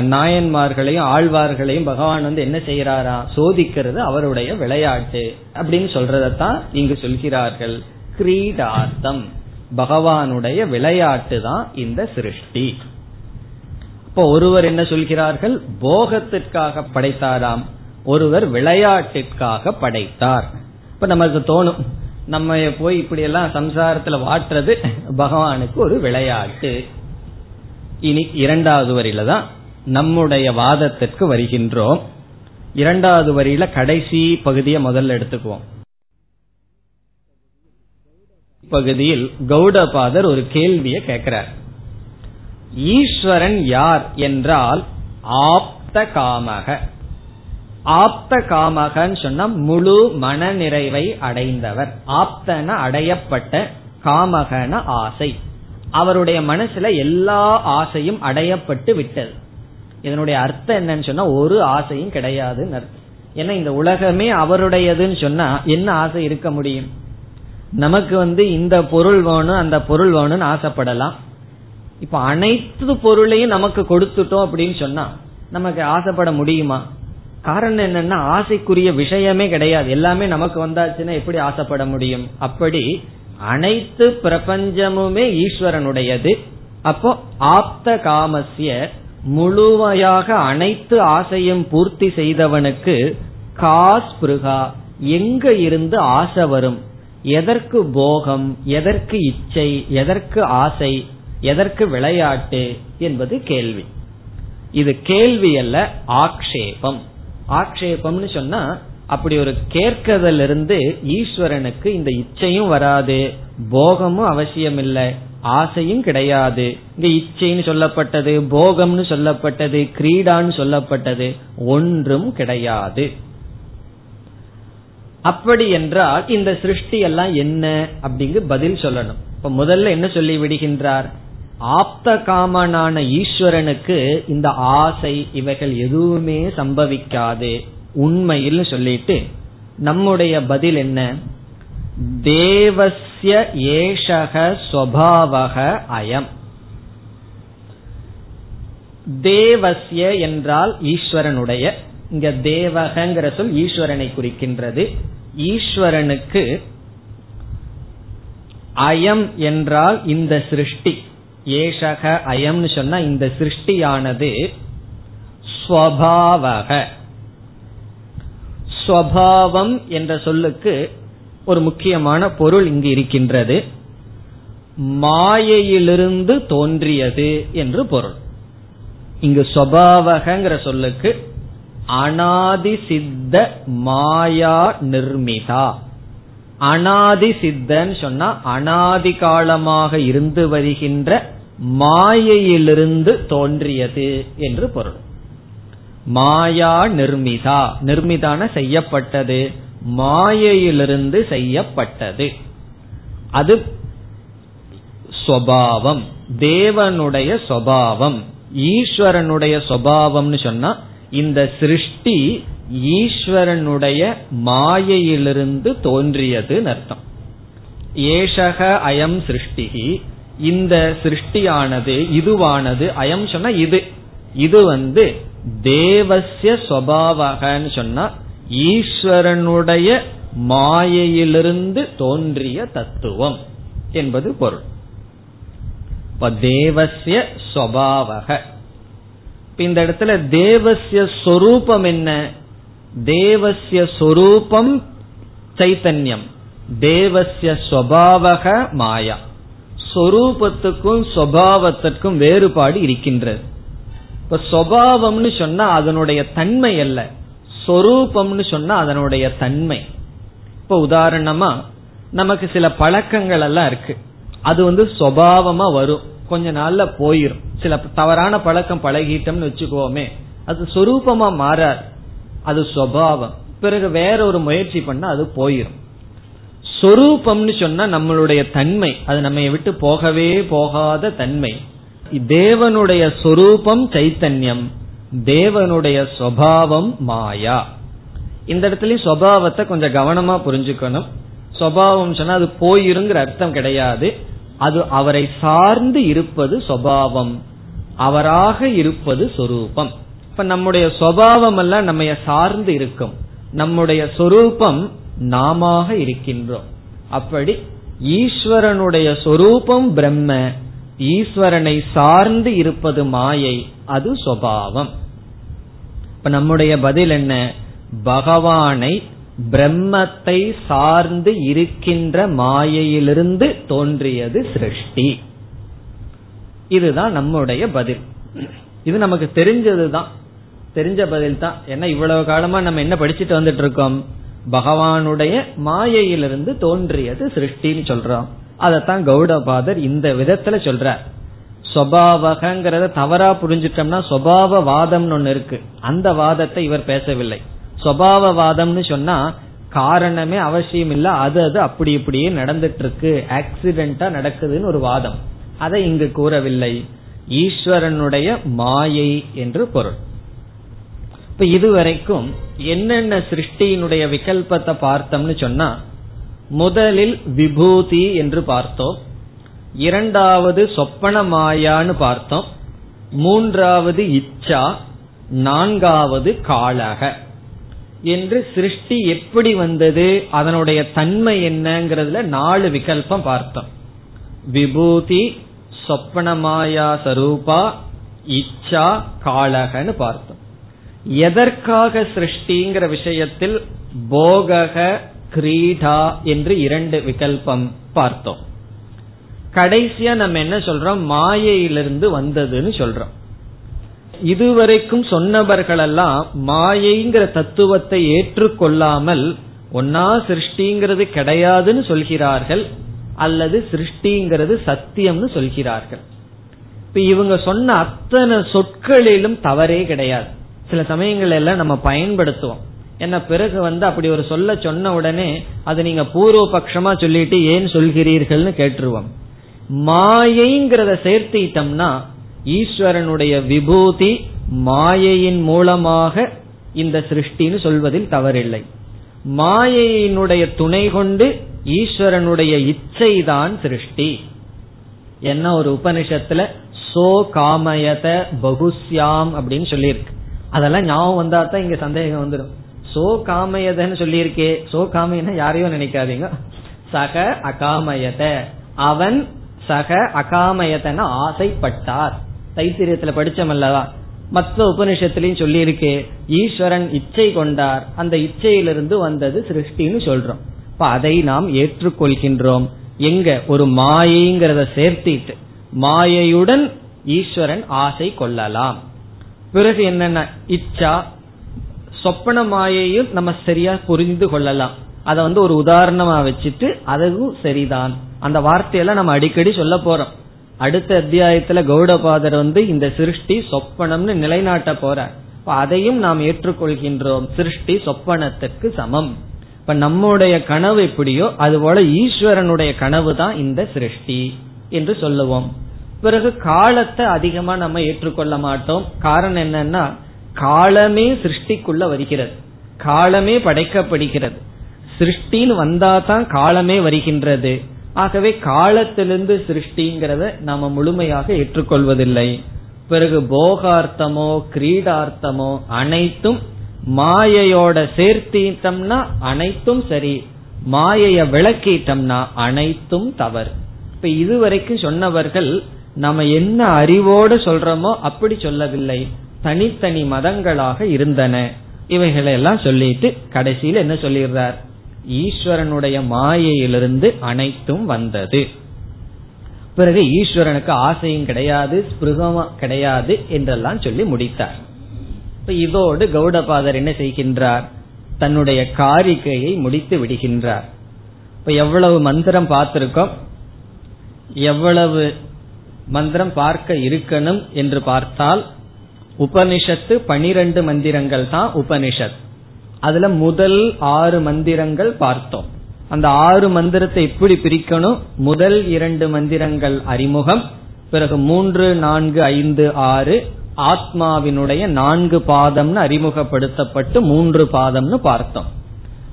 நாயன்மார்களையும் ஆழ்வார்களையும் பகவான் வந்து என்ன செய்யறாரா சோதிக்கிறது அவருடைய விளையாட்டு. அப்படின்னு சொல்றதத்தான் இங்கு சொல்கிறார்கள். கிரீடார்த்தம். பகவானுடைய விளையாட்டு தான் இந்த சிருஷ்டி. இப்போ ஒருவர் என்ன சொல்கிறார்கள்? போகத்திற்காக படைத்தாராம். ஒருவர் விளையாட்டிற்காக படைத்தார். இப்ப நமக்கு தோணும் நம்ம போய் இப்படி எல்லாம் சம்சாரத்துல வாட்டுறது பகவானுக்கு ஒரு விளையாட்டு. இனி இரண்டாவது வரியில தான் நம்முடைய வாதத்திற்கு வருகின்றோம். இரண்டாவது வரியில கடைசி பகுதியை முதல்ல எடுத்துக்குவோம். பகுதியில் கௌடபாதர் ஒரு கேள்வியை கேட்கிறார். ஈஸ்வரன் யார் என்றால் ஆப்த காமக. ஆப்த காமகன்னு சொன்னா முழு மன நிறைவை அடைந்தவர். ஆப்தன அடையப்பட்ட காமகன ஆசை. அவருடைய மனசுல எல்லா ஆசையும் அடையப்பட்டு விட்டது. இதனுடைய அர்த்தம் என்னன்னு சொன்னா ஒரு ஆசையும் கிடையாதுன்னு அர்த்தம். ஏன்னா இந்த உலகமே அவருடையதுன்னு சொன்னா என்ன ஆசை இருக்க முடியும்? நமக்கு வந்து இந்த பொருள் வேணும் அந்த பொருள் வேணும்னு ஆசைப்படலாம். இப்ப அனைத்து பொருளையும் நமக்கு கொடுத்துட்டோம் அப்படின்னு சொன்னா நமக்கு ஆசைப்பட முடியுமா? காரணம் என்னன்னா ஆசைக்குரிய விஷயமே கிடையாது. எல்லாமே நமக்கு வந்தாச்சுன்னா எப்படி ஆசைப்பட முடியும்? அப்படி அனைத்து பிரபஞ்சமுமே ஈஸ்வரனுடையது. அப்போ ஆப்த காமசிய முழுமையாக அனைத்து ஆசையும் பூர்த்தி செய்தவனுக்கு காஸ்பிருகா எங்க இருந்து ஆசை வரும்? எதற்கு போகம் எதற்கு இச்சை எதற்கு ஆசை எதற்கு விளையாட்டு என்பது கேள்வி. இது கேள்வி அல்ல ஆக்ஷேபம். ஆக்ஷேபம்னு சொன்னா அப்படி ஒரு கேட்கதல் இருந்து ஈஸ்வரனுக்கு இந்த இச்சையும் வராது போகமும் அவசியம் இல்லை ஆசையும் கிடையாது. இங்க இச்சைன்னு சொல்லப்பட்டது போகம்னு சொல்லப்பட்டது கிரீடான்னு சொல்லப்பட்டது ஒன்றும் கிடையாது. அப்படி என்றால் இந்த சிருஷ்டி எல்லாம் என்ன? அப்படிங்கு பதில் சொல்லணும். இப்ப முதல்ல என்ன சொல்லி விடுகின்றார்? ஆப்த காமனான ஈஸ்வரனுக்கு இந்த ஆசை இவைகள் எதுவுமே சம்பவிக்காது. உண்மையில் சொல்லிட்டு நம்முடைய பதில் என்ன? தேவசிய ஏஷக ஸ்வபாவக அயம். தேவசிய என்றால் ஈஸ்வரனுடைய. இங்க தேவகங்கிற சொல் ஈஸ்வரனை குறிக்கின்றது. ஈஸ்வரனுக்கு அயம் என்றால் இந்த சிருஷ்டி. ஏஷக அயம்னு சொன்னா இந்த சிருஷ்டியானது ஸ்வபாவக. ஸ்வபாவம் என்ற சொல்லுக்கு ஒரு முக்கியமான பொருள் இங்கு இருக்கின்றது. மாயையிலிருந்து தோன்றியது என்று பொருள். இங்கு ஸ்வபாவகங்கிற சொல்லுக்கு அனாதி சித்த மாயா நிர்மிதா. அனாதி சித்தன்னு சொன்னா அனாதி காலமாக இருந்து வருகின்ற மாயையிலிருந்து தோன்றியது என்று பொருள். மாயா நிர்மிதா. நிர்மிதான செய்யப்பட்டது. மாயையிலிருந்து செய்யப்பட்டது. அது சுவாவம் தேவனுடைய சுவாவம் ஈஸ்வரனுடைய சுவாவம்னு சொன்னா இந்த சிருஷ்டி ஈஸ்வரனுடைய மாயையிலிருந்து தோன்றியது அர்த்தம். ஏஷக அயம் சிருஷ்டிகி. இந்த சிருஷ்டியானது இதுவானது அயம் சொன்னா இது. இது வந்து தேவசிய சுவாவகன்னு சொன்னா ஈஸ்வரனுடைய மாயையிலிருந்து தோன்றிய தத்துவம் என்பது பொருள். இப்ப தேவசிய சுவாவக. இந்த இடத்துல தேவசிய சொரூபம் என்ன? தேவசிய சொரூபம் சைத்தன்யம். தேவசிய சுவாவக மாயா. சொரூபத்துக்கும் சுவாவத்திற்கும் வேறுபாடு இருக்கின்றது. இப்ப சுவாவம்னு சொன்னா அதனுடைய தன்மை அல்ல. சொரூபம்னு சொன்னா அதனுடைய தன்மை. இப்ப உதாரணமா நமக்கு சில பழக்கங்கள் எல்லாம் இருக்கு. அது வந்து சுவாவமா வரும். கொஞ்ச நாள்ல போயிரும். சில தவறான பழக்கம் பழகிட்டோம்னு வச்சுக்கோமே அது சொரூபமா மாறாது. அது சுவாவம் பிறகு வேற ஒரு முயற்சி பண்ணா அது போயிரும். சொரூபம்னு சொன்னா நம்மளுடைய தன்மை. அது நம்ம விட்டு போகவே போகாத தன்மை. தேவனுடைய சொரூபம் சைத்தன்யம். தேவனுடைய சுவாவம் மாயா. இந்த இடத்துலயும் சுவாவத்தை கொஞ்சம் கவனமா புரிஞ்சுக்கணும். சுவாவம் சொன்னா அது போயிருங்கிற அர்த்தம் கிடையாது. அது அவரை சார்ந்து இருப்பது சுவாவம். அவராக இருப்பது சொரூபம். இப்ப நம்முடைய சுவாவம் எல்லாம் நம்ம சார்ந்து இருக்கும். நம்முடைய சொரூபம் நாம இருக்கின்றோம். அப்படி ஈஸ்வரனுடைய சொரூபம் பிரம்ம ஈஸ்வரனை சார்ந்து இருப்பது மாயை அது சுவாவம். இப்ப நம்முடைய பதில் என்ன? பகவானை பிரம்மத்தை சார்ந்து இருக்கின்ற மாயையிலிருந்து தோன்றியது சிருஷ்டி. இதுதான் நம்முடைய பதில். இது நமக்கு தெரிஞ்சதுதான். தெரிஞ்ச பதில் தான் ஏன்னா இவ்வளவு காலமா நம்ம என்ன படிச்சுட்டு வந்துட்டு இருக்கோம்? பகவானுடைய மாயையிலிருந்து தோன்றியது சிருஷ்டின்னு சொல்றோம் அதத்தான் கௌடபாதர் இந்த விதத்துல சொல்றார். சுவாவகங்கிறத தவறா புரிஞ்சிட்டோம்னா சுவாவ வாதம்னு ஒன்னு இருக்கு. அந்த வாதத்தை இவர் பேசவில்லை. சுவாவ வாதம்னு சொன்னா காரணமே அவசியம் இல்ல அது அது அப்படி இப்படியே நடந்துட்டு இருக்கு ஆக்சிடென்டா நடக்குதுன்னு ஒரு வாதம். அதை இங்கு கூறவில்லை. ஈஸ்வரனுடைய மாயை என்று பொருள். இப்ப இதுவரைக்கும் என்னென்ன சிருஷ்டியினுடைய விகல்பத்தை பார்த்தோம்னு சொன்னா முதலில் விபூதி என்று பார்த்தோம் இரண்டாவது சொப்பன மாயான்னு பார்த்தோம் மூன்றாவது இச்சா நான்காவது காலக. என்று சிருஷ்டி எப்படி வந்தது அதனுடைய தன்மை என்னங்கிறதுல நாலு விகல்பம் பார்த்தோம். விபூதி சொப்பனமாயா சரூபா இச்சா காலகன்னு பார்த்தோம். எதற்காக சிருஷ்டிங்கிற விஷயத்தில் போகக கிரீடா என்று இரண்டு விகல்பம் பார்த்தோம். கடைசியா நம்ம என்ன சொல்றோம்? மாயையிலிருந்து வந்ததுன்னு சொல்றோம். இதுவரைக்கும் சொன்னவர்களெல்லாம் மாயைங்கிற தத்துவத்தை ஏற்றுக்கொள்ளாமல் ஒன்னா சிருஷ்டிங்கிறது கிடையாதுன்னு சொல்கிறார்கள் அல்லது சிருஷ்டிங்கிறது சத்தியம்னு சொல்கிறார்கள். இப்ப இவங்க சொன்ன அத்தனை சொற்களிலும் தவறே கிடையாது. சில சமயங்கள் எல்லாம் நம்ம பயன்படுத்துவோம். என்ன பிறகு வந்து அப்படி ஒரு சொல்ல சொன்ன உடனே அது நீங்க பூர்வ பட்சமா சொல்லிட்டு ஏன் சொல்கிறீர்கள்னு கேட்டுருவோம். மாயைங்கிறத சேர்த்திட்டோம்னா ஈஸ்வரனுடைய விபூதி மாயையின் மூலமாக இந்த சிருஷ்டின்னு சொல்வதில் தவறில்லை. மாயையினுடைய துணை கொண்டு ஈஸ்வரனுடைய இச்சை தான் சிருஷ்டி. என்ன ஒரு உபனிஷத்துல சோ காமயத பகுஸ்யாம் அப்படின்னு சொல்லியிருக்கு. அதெல்லாம் ஞாபகம் வந்தா தான் இங்க சந்தேகம் வந்துடும் சோ காமயதன்னு சொல்லியிருக்கே. சோ காமையன யாரையும் நினைக்காதீங்க. சக அகாமயத. அவன் சக அகாமயத்தன ஆசைப்பட்டார். தைத்திரியத்துல படிச்சமல்லவா மற்ற உபனிஷத்திலையும் சொல்லியிருக்கே. ஈஸ்வரன் இச்சை கொண்டார். அந்த இச்சையிலிருந்து வந்தது சிருஷ்டின்னு சொல்றோம். இப்ப அதை நாம் ஏற்றுக்கொள்கின்றோம். எங்க? ஒரு மாயைங்கிறத சேர்த்திட்டு. மாயையுடன் ஈஸ்வரன் ஆசை கொள்ளலாம். பிறகு என்னென்ன? இச்சா சொப்பன மாயையும் நம்ம சரியா புரிந்து கொள்ளலாம். அதை வந்து ஒரு உதாரணமா வச்சுட்டு அதுவும் சரிதான். அந்த வார்த்தையெல்லாம் நம்ம அடிக்கடி சொல்ல போறோம். அடுத்த அத்தியாயத்துல கௌடபாதர் வந்து இந்த சிருஷ்டி சொப்பனம்னு நிலைநாட்ட போற அதையும் நாம் ஏற்றுக்கொள்கின்றோம். சிருஷ்டி சொப்பனத்துக்கு சமம். இப்ப நம்முடைய கனவு எப்படியோ அதுபோல ஈஸ்வரனுடைய கனவு தான் இந்த சிருஷ்டி என்று சொல்லுவோம். பிறகு காலத்தை அதிகமா நம்ம ஏற்றுக்கொள்ள மாட்டோம். காரணம் என்னன்னா காலமே சிருஷ்டிக்குள்ள வருகிறது. காலமே படைக்கப்படுகிறது. சிருஷ்டின்னு வந்தா தான் காலமே வருகின்றது. ஆகவே காலத்திலிருந்து சிருஷ்டிங்கிறத நாம முழுமையாக ஏற்றுக்கொள்வதில்லை. பிறகு போகார்த்தமோ கிரீடார்த்தமோ அனைத்தும் மாயையோட சேர்த்தீட்டம்னா அனைத்தும் சரி. மாயைய விளக்கிட்டம்னா அனைத்தும் தவறு. இப்ப இதுவரைக்கும் சொன்னவர்கள் நம்ம என்ன அறிவோடு சொல்றோமோ அப்படி சொல்லவில்லை. தனித்தனி மதங்களாக இருந்தன. இவைகளெல்லாம் சொல்லிட்டு கடைசியில் என்ன சொல்லிடுறார்? ஈஸ்வரனுடைய மாயையிலிருந்து அனைத்தும் வந்தது. பிறகு ஈஸ்வரனுக்கு ஆசையும் கிடையாது ஸ்பிருகமும் கிடையாது என்றெல்லாம் சொல்லி முடித்தார். இப்ப இதோடு கௌடபாதர் என்ன செய்கின்றார்? தன்னுடைய காரிக்கையை முடித்து விடுகின்றார். இப்ப எவ்வளவு மந்திரம் பார்த்திருக்கோம்? எவ்வளவு மந்திரம் பார்க்க இருக்கணும் என்று பார்த்தால் உபனிஷத்து பனிரெண்டு மந்திரங்கள் தான் உபனிஷத். அதுல முதல் ஆறு மந்திரங்கள் பார்த்தோம். அந்த ஆறு மந்திரத்தை எப்படி பிரிக்கணும்? முதல் இரண்டு மந்திரங்கள் அறிமுகம் பிறகு மூன்று நான்கு ஐந்து ஆறு ஆத்மாவினுடைய நான்கு பாதம்னு அறிமுகப்படுத்தப்பட்டு மூன்று பாதம்னு பார்த்தோம்.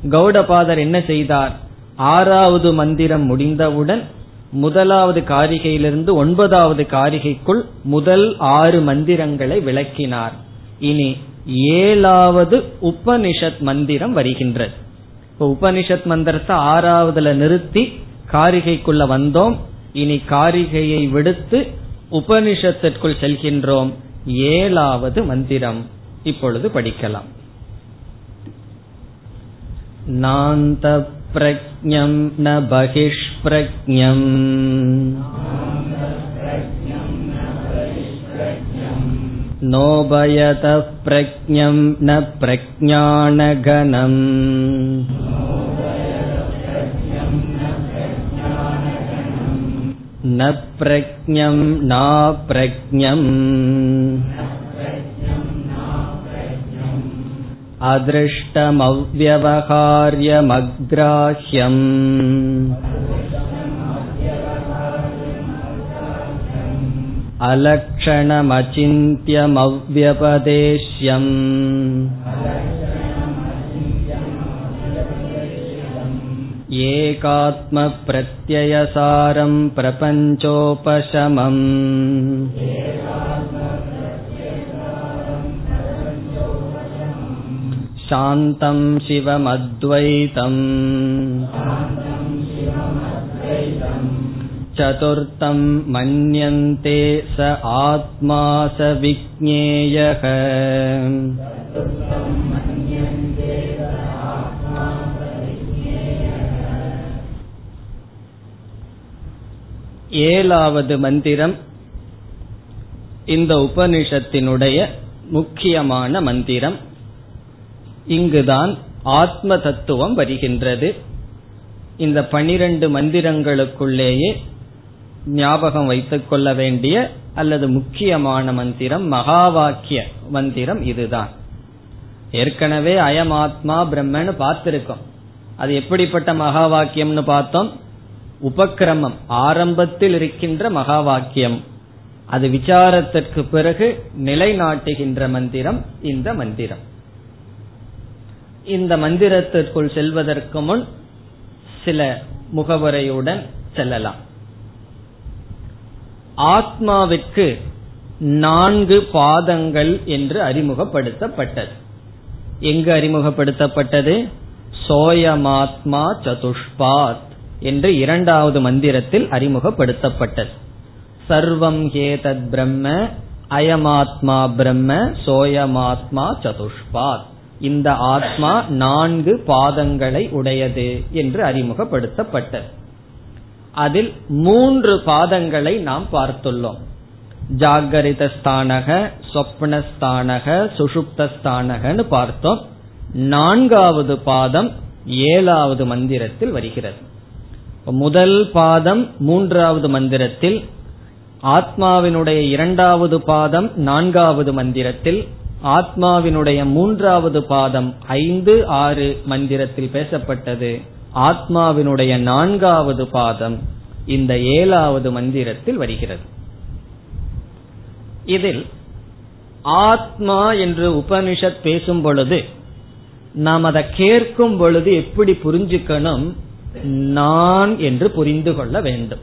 கௌடபாதர் என்ன செய்தார்? ஆறாவது மந்திரம் முடிந்தவுடன் முதலாவது காரிகையிலிருந்து ஒன்பதாவது காரிகைக்குள் முதல் ஆறு மந்திரங்களை விளக்கினார் இனி ஏழாவது உபனிஷத் மந்திரம் வருகின்றது இப்ப உபனிஷத் மந்திரத்தை ஆறாவதுல நிறுத்தி காரிகைக்குள்ள வந்தோம் இனி காரிகையை விடுத்து உபனிஷத்திற்குள் செல்கின்றோம் ஏழாவது மந்திரம் இப்பொழுது படிக்கலாம் நாந்த प्रज्ञम् न बहिष्प्रज्ञम् नोभयतः प्रज्ञम् न प्रज्ञानगणम् न प्रज्ञम् नाप्रज्ञम् अदृष्टमव्यवहार्यमग्राह्यम् अलक्षणमचिन्त्यमव्यपदेश्यम् एकात्मप्रत्ययसारम् प्रपञ्चोपशमम् शान्तं शिवमद्वैतम् चतुर्थं मन्यन्ते स आत्मा स विज्ञेयः ஏழாவது மந்திரம் இந்த உபனிஷத்தினுடைய முக்கியமான மந்திரம் இங்குதான் ஆத்ம தத்துவம் வருகின்றது இந்த பனிரெண்டு மந்திரங்களுக்குள்ளேயே ஞாபகம் வைத்துக் கொள்ள வேண்டிய அல்லது முக்கியமான மந்திரம் மகா வாக்கிய மந்திரம் இதுதான். ஏற்கனவே அயம் ஆத்மா பிரம்மன்னு பார்த்திருக்கோம். அது எப்படிப்பட்ட மகா வாக்கியம்னு பார்த்தோம்? உபக்கிரமம் ஆரம்பத்தில் இருக்கின்ற மகா வாக்கியம் அது விசாரத்திற்கு பிறகு நிலைநாட்டுகின்ற மந்திரம் இந்த மந்திரம். இந்த மந்திரத்திற்குள் செல்வதற்கு முன் சில முகவரையுடன் செல்லலாம். ஆத்மாவிற்கு நான்கு பாதங்கள் என்று அறிமுகப்படுத்தப்பட்டது. எங்கு அறிமுகப்படுத்தப்பட்டது? சோயமாத்மா சதுஷ்பாத் என்று இரண்டாவது மந்திரத்தில் அறிமுகப்படுத்தப்பட்டது. சர்வம் ஹேதத் பிரம்ம அயமாத்மா பிரம்ம சோயமாத்மா சதுஷ்பாத். இந்த ஆத்மா நான்கு பாதங்களை உடையது என்று அறிமுகப்படுத்தப்பட்டது. அதில் மூன்று பாதங்களை நாம் பார்த்துள்ளோம். ஜாகரித ஸ்தானக சொப்னஸ்தானக சுஷுப்தஸ்தானகன்னு பார்த்தோம். நான்காவது பாதம் ஏழாவது மந்திரத்தில் வருகிறது. முதல் பாதம் மூன்றாவது மந்திரத்தில் ஆத்மாவினுடைய இரண்டாவது பாதம் நான்காவது மந்திரத்தில் ஆத்மாவினுடைய மூன்றாவது பாதம் ஐந்து ஆறு மந்திரத்தில் பேசப்பட்டது. ஆத்மாவினுடைய நான்காவது பாதம் இந்த ஏழாவது மந்திரத்தில் வருகிறது. இதில் ஆத்மா என்று உபனிஷத் பேசும் பொழுது நாம் அதை கேட்கும் பொழுது எப்படி புரிஞ்சுக்கணும்? நான் என்று புரிந்து கொள்ள வேண்டும்.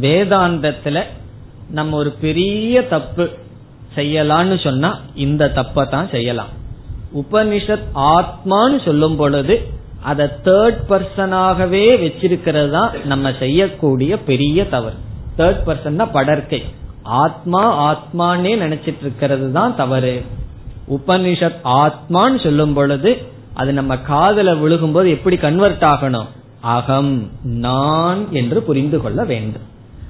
வேதாந்தத்துல நம்ம ஒரு பெரிய தப்பு செய்யலான்னு சொன்னா இந்த தப்பை தான் செய்யலாம். உபனிஷத் ஆத்மான்னு சொல்லும் பொழுது அதை தேர்ட் பர்சனாகவே வச்சிருக்கிறது தான் நம்ம செய்யக்கூடிய பெரிய தவறு. தேர்ட் பர்சன் படர்க்கை. படற்கை ஆத்மா ஆத்மானே நினைச்சிட்டு இருக்கிறது தான் தவறு. உபனிஷத் ஆத்மான்னு சொல்லும் பொழுது அது நம்ம காதல விழுகும்போது எப்படி கன்வெர்ட் ஆகணும்? அகம் நான் என்று புரிந்து கொள்ள வேண்டும்.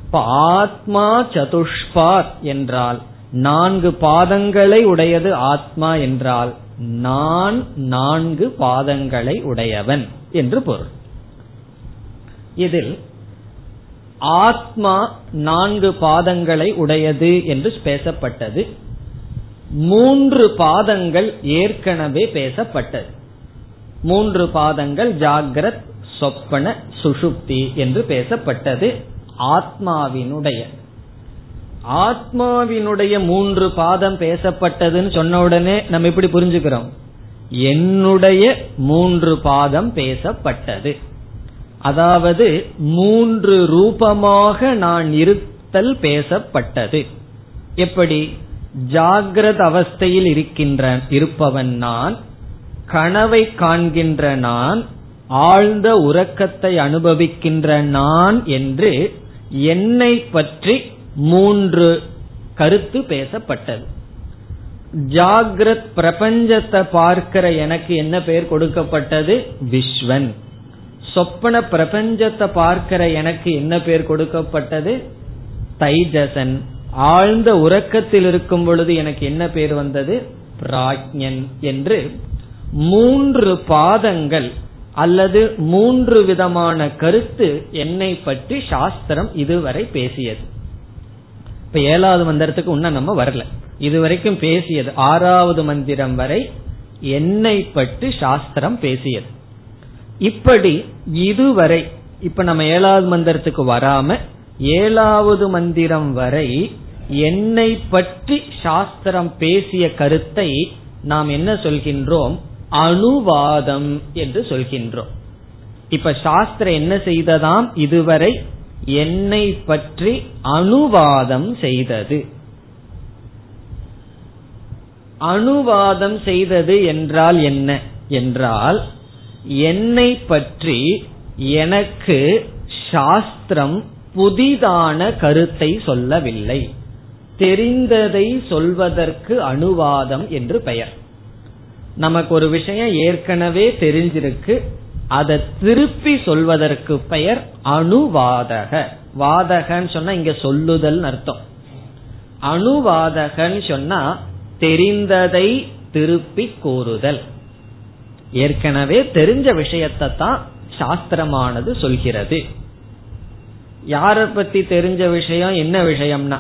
இப்ப ஆத்மா சதுஷ்பாத் என்றால் நான்கு பாதங்களை உடையது ஆத்மா என்றால் நான் நான்கு பாதங்களை உடையவன் என்று பொருள். இதில் ஆத்மா நான்கு பாதங்களை உடையது என்று பேசப்பட்டது. மூன்று பாதங்கள் ஏற்கனவே பேசப்பட்டது. மூன்று பாதங்கள் ஜாகிரத் சொப்பன சுஷுப்தி என்று பேசப்பட்டது. ஆத்மாவினுடைய ஆத்மாவினுடைய மூன்று பாதம் பேசப்பட்டதுன்னு சொன்ன உடனே நம்ம எப்படி புரிஞ்சுக்கிறோம். என்னுடைய மூன்று பாதம் பேசப்பட்டது. அதாவது மூன்று ரூபமாக நான் இருத்தல் பேசப்பட்டது. எப்படி? ஜாகிரத அவஸ்தையில் இருக்கின்ற இருப்பவன் நான் கனவை காண்கின்ற நான் ஆழ்ந்த உறக்கத்தை அனுபவிக்கின்ற நான் என்று என்னை பற்றி மூன்று கருத்து பேசப்பட்டது. ஜாகிரத் பிரபஞ்சத்தை பார்க்கிற எனக்கு என்ன பெயர் கொடுக்கப்பட்டது? விஸ்வன். சொப்பன பிரபஞ்சத்தை பார்க்கிற எனக்கு என்ன பெயர் கொடுக்கப்பட்டது? தைஜசன். ஆழ்ந்த உறக்கத்தில் இருக்கும் பொழுது எனக்கு என்ன பேர் வந்தது? பிராஜ்யன் என்று. மூன்று பாதங்கள் அல்லது மூன்று விதமான கருத்து என்னை பற்றி சாஸ்திரம் இதுவரை பேசியது. இப்ப ஏழாவது மந்திரத்துக்கு இன்னும் நம்ம வரல. இதுவரைக்கும் பேசியது ஆறாவது மந்திரம் வரை என்னை பற்றி சாஸ்திரம் பேசியது. இப்படி இதுவரை இப்ப நம்ம ஏழாவது மந்திரத்துக்கு வராம ஏழாவது மந்திரம் வரை என்னை பற்றி சாஸ்திரம் பேசிய கருத்தை நாம் என்ன சொல்கின்றோம்? அணுவாதம் என்று சொல்கின்றோம். இப்ப சாஸ்திரம் என்ன செய்ததாம்? இதுவரை என்னை பற்றி அனுவாதம் செய்தது. அனுவாதம் செய்தது என்றால் என்ன? என்றால் என்னை பற்றி எனக்கு சாஸ்திரம் புதிதான கருத்தை சொல்லவில்லை. தெரிந்ததை சொல்வதற்கு அனுவாதம் என்று பெயர். நமக்கு ஒரு விஷயம் ஏற்கனவே தெரிஞ்சிருக்கு. அதை திருப்பி சொல்வதற்கு பெயர் அணுவாதக. வாதகன்னு சொன்னா இங்க சொல்லுதல் அர்த்தம். அணுவாதகன்னு சொன்னா தெரிந்ததை திருப்பி கூறுதல். ஏற்கனவே தெரிஞ்ச விஷயத்தை தான் சாஸ்திரமானது சொல்கிறது. யார பத்தி தெரிஞ்ச விஷயம் என்ன விஷயம்னா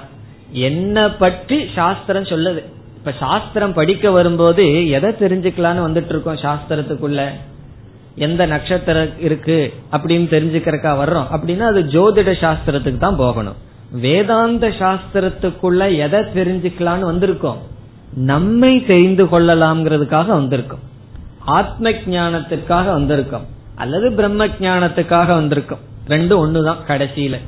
என்ன பற்றி சாஸ்திரம் சொல்லுது. இப்ப சாஸ்திரம் படிக்க வரும்போது எதை தெரிஞ்சுக்கலான்னு வந்துட்டு இருக்கோம் சாஸ்திரத்துக்குள்ள? எந்த நட்சத்திரம் இருக்கு அப்படின்னு தெரிஞ்சுக்கிறக்கா வர்றோம். அப்படின்னா அது ஜோதிட சாஸ்திரத்துக்கு தான் போகணும். வேதாந்த சாஸ்திரத்துக்குள்ள எதை தெரிஞ்சுக்கலான்னு வந்திருக்கோம். நம்மை தெரிந்து கொள்ளலாம்ங்கிறதுக்காக வந்திருக்கோம். ஆத்ம ஞானத்துக்காக வந்திருக்கோம். அல்லது பிரம்ம ஜானத்துக்காக வந்திருக்கோம். ரெண்டும் ஒண்ணுதான் கடைசியில.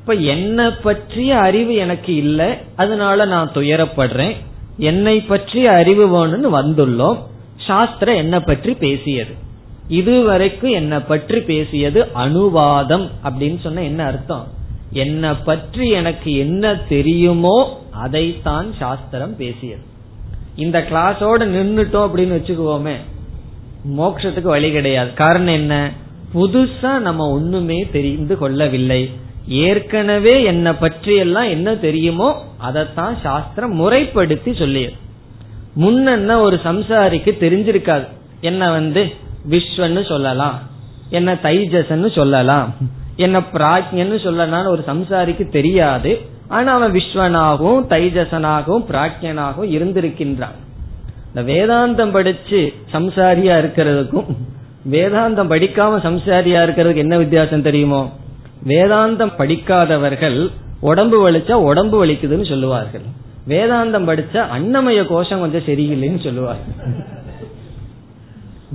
இப்ப என்னை பற்றிய அறிவு எனக்கு இல்லை அதனால நான் துயரப்படுறேன். என்னை பற்றிய அறிவு வேணும்னு வந்துள்ளோம். சாஸ்திரம் என்ன பற்றி பேசியது. இதுவரைக்கும் என்னை பற்றி பேசியது அனுவாதம் அப்படின்னு சொன்ன என்ன அர்த்தம்? என்னை பற்றி எனக்கு என்ன தெரியுமோ அதைத்தான் சாஸ்திரம் பேசியது. இந்த கிளாஸோட நின்றுட்டோம் அப்படின்னு வச்சுக்குவோமே மோட்சத்துக்கு வழி கிடையாது. காரணம் என்ன? புதுசா நம்ம ஒண்ணுமே தெரிந்து கொள்ளவில்லை. ஏற்கனவே என்னை பற்றி எல்லாம் என்ன தெரியுமோ அதைத்தான் சாஸ்திரம் முறைப்படுத்தி சொல்லியது. முன்ன ஒரு சம்சாரிக்கு தெரிஞ்சிருக்காது. என்ன வந்து? விஸ்வன்னு சொல்லலாம். என்ன தைஜசன்னு சொல்லலாம். என்ன பிராஜ்யன்னு சொல்லலாம் ஒரு சம்சாரிக்கு தெரியாது. ஆனா அவன் விஸ்வனாகவும் தைஜசனாகவும் பிராஜ்யனாகவும் இருந்திருக்கின்றான். இந்த வேதாந்தம் படிச்சு சம்சாரியா இருக்கிறதுக்கும் வேதாந்தம் படிக்காம சம்சாரியா இருக்கிறதுக்கு என்ன வித்தியாசம் தெரியுமோ? வேதாந்தம் படிக்காதவர்கள் உடம்பு வலிச்சா உடம்பு வலிக்குதுன்னு சொல்லுவார்கள். வேதாந்தம் படிச்சா அன்னமய கோஷம் கொஞ்சம் சரியில்லைன்னு சொல்லுவார்கள்.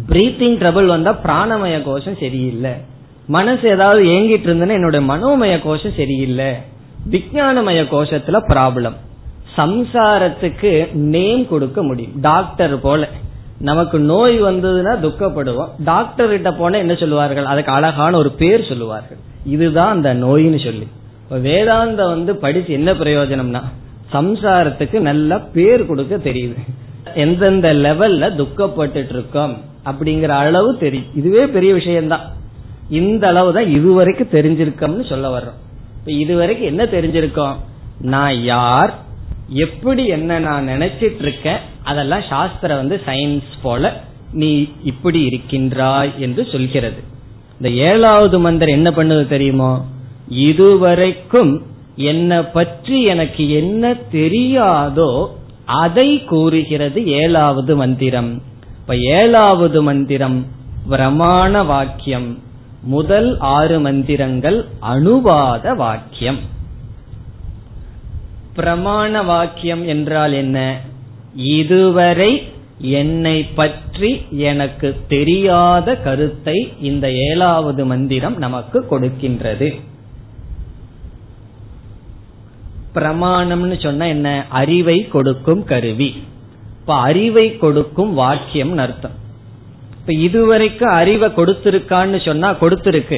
பிரீத்திங் ட்ரபிள் வந்தா பிராணமய கோஷம் சரியில்லை. மனசு ஏதாவது ஏங்கிட்டு இருந்ததுன்னா என்னோட மனோமய கோஷம் சரியில்லை. விஜயானமய கோஷத்துல ப்ராப்ளம் சம்சாரத்துக்கு நேம் கொடுக்க முடியும். டாக்டர் போல. நமக்கு நோய் வந்ததுன்னா துக்கப்படுவோம். டாக்டர் கிட்ட போனா என்ன சொல்லுவார்கள்? அதுக்கு அழகான ஒரு பேர் சொல்லுவார்கள். இதுதான் அந்த நோயின்னு சொல்லி. வேதாந்தம் வந்து படிச்சு என்ன பிரயோஜனம்னா சம்சாரத்துக்கு நல்ல பேர் கொடுக்க தெரியுது. எந்தெந்த லெவல்ல துக்கப்பட்டு இருக்கோம். அப்படிங்கிற அளவு தெரியும் இதுவே பெரிய விஷயம்தான். இந்த அளவு தான் இதுவரைக்கும் தெரிஞ்சிருக்கோம்னு சொல்ல வர்றோம். இப்ப இதுவரைக்கும் என்ன தெரிஞ்சிருக்கோம்? நான் யார்? எப்படி என்ன நான் நினைச்சிட்டு இருக்கேன் அதெல்லாம் சாஸ்திரம் வந்து சயின்ஸ் போல நீ இப்படி இருக்கின்றாய் என்று சொல்கிறது. இந்த ஏழாவது மந்திரம் என்ன பண்ணுது தெரியுமோ? இதுவரைக்கும் என்னை பற்றி எனக்கு என்ன தெரியாதோ அதை கூறுகிறது ஏழாவது மந்திரம். இப்ப ஏழாவது மந்திரம் பிரமாண வாக்கியம். முதல் ஆறு மந்திரங்கள் அணுவாத வாக்கியம். பிரமாண வாக்கியம் என்றால் என்ன? இதுவரை என்னை பற்றி எனக்கு தெரியாத கருத்தை இந்த ஏழாவது மந்திரம் நமக்கு கொடுக்கின்றது. பிரமாணம்னு சொன்ன என்ன? அறிவை கொடுக்கும் கருவி. இப்ப அறிவை கொடுக்கும் வாக்கியம் அர்த்தம். இப்ப இதுவரைக்கும் அறிவை கொடுத்திருக்கான்னு சொன்னா கொடுத்திருக்கு.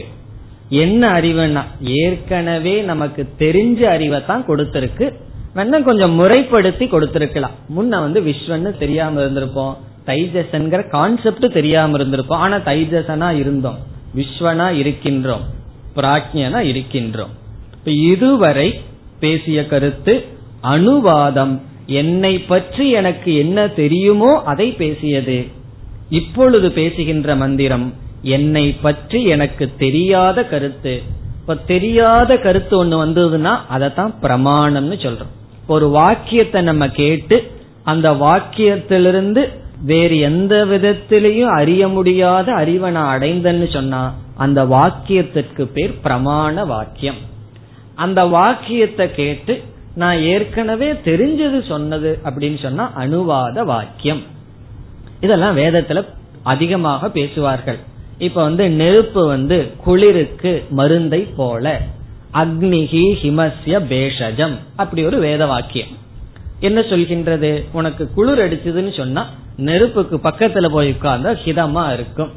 என்ன அறிவுன்னா ஏற்கனவே நமக்கு தெரிஞ்ச அறிவை தான் கொடுத்திருக்கு. வேணா கொஞ்சம் முறைப்படுத்தி கொடுத்திருக்கலாம். முன்ன வந்து விஸ்வன்னு தெரியாம இருந்திருப்போம். தைஜசன்கிற கான்செப்ட் தெரியாம இருந்திருப்போம். ஆனா தைஜசனா இருந்தோம். விஸ்வனா இருக்கின்றோம். பிராஜ்யனா இருக்கின்றோம். இப்ப இதுவரை பேசிய கருத்து அனுவாதம். என்னை பற்றி எனக்கு என்ன தெரியுமோ அதை பேசியது. இப்பொழுது பேசுகின்ற மந்திரம் என்னை பற்றி எனக்கு தெரியாத கருத்து. இப்ப தெரியாத கருத்து ஒண்ணு வந்ததுன்னா அதைத்தான் பிரமாணம்னு சொல்றோம். ஒரு வாக்கியத்தை நம்ம கேட்டு அந்த வாக்கியத்திலிருந்து வேறு எந்த விதத்திலையும் அறிய முடியாத அறிவை நான் அடைந்தன்னு சொன்னா அந்த வாக்கியத்திற்கு பேர் பிரமாண வாக்கியம். அந்த வாக்கியத்தை கேட்டு நான் ஏற்கனவே தெரிஞ்சது சொன்னது அப்படின்னு சொன்னா அனுவாத வாக்கியம். இதெல்லாம் வேதத்துல அதிகமாக பேசுவார்கள். இப்ப வந்து நெருப்பு வந்து குளிருக்கு மருந்தை போல. அக்னிகி ஹிமஸ்ய பேஷஜம். அப்படி ஒரு வேத வாக்கியம். என்ன சொல்கின்றது? உனக்கு குளிர் அடிச்சதுன்னு சொன்னா நெருப்புக்கு பக்கத்துல போய் உட்கார்ந்தா ஹிதமா இருக்கும்.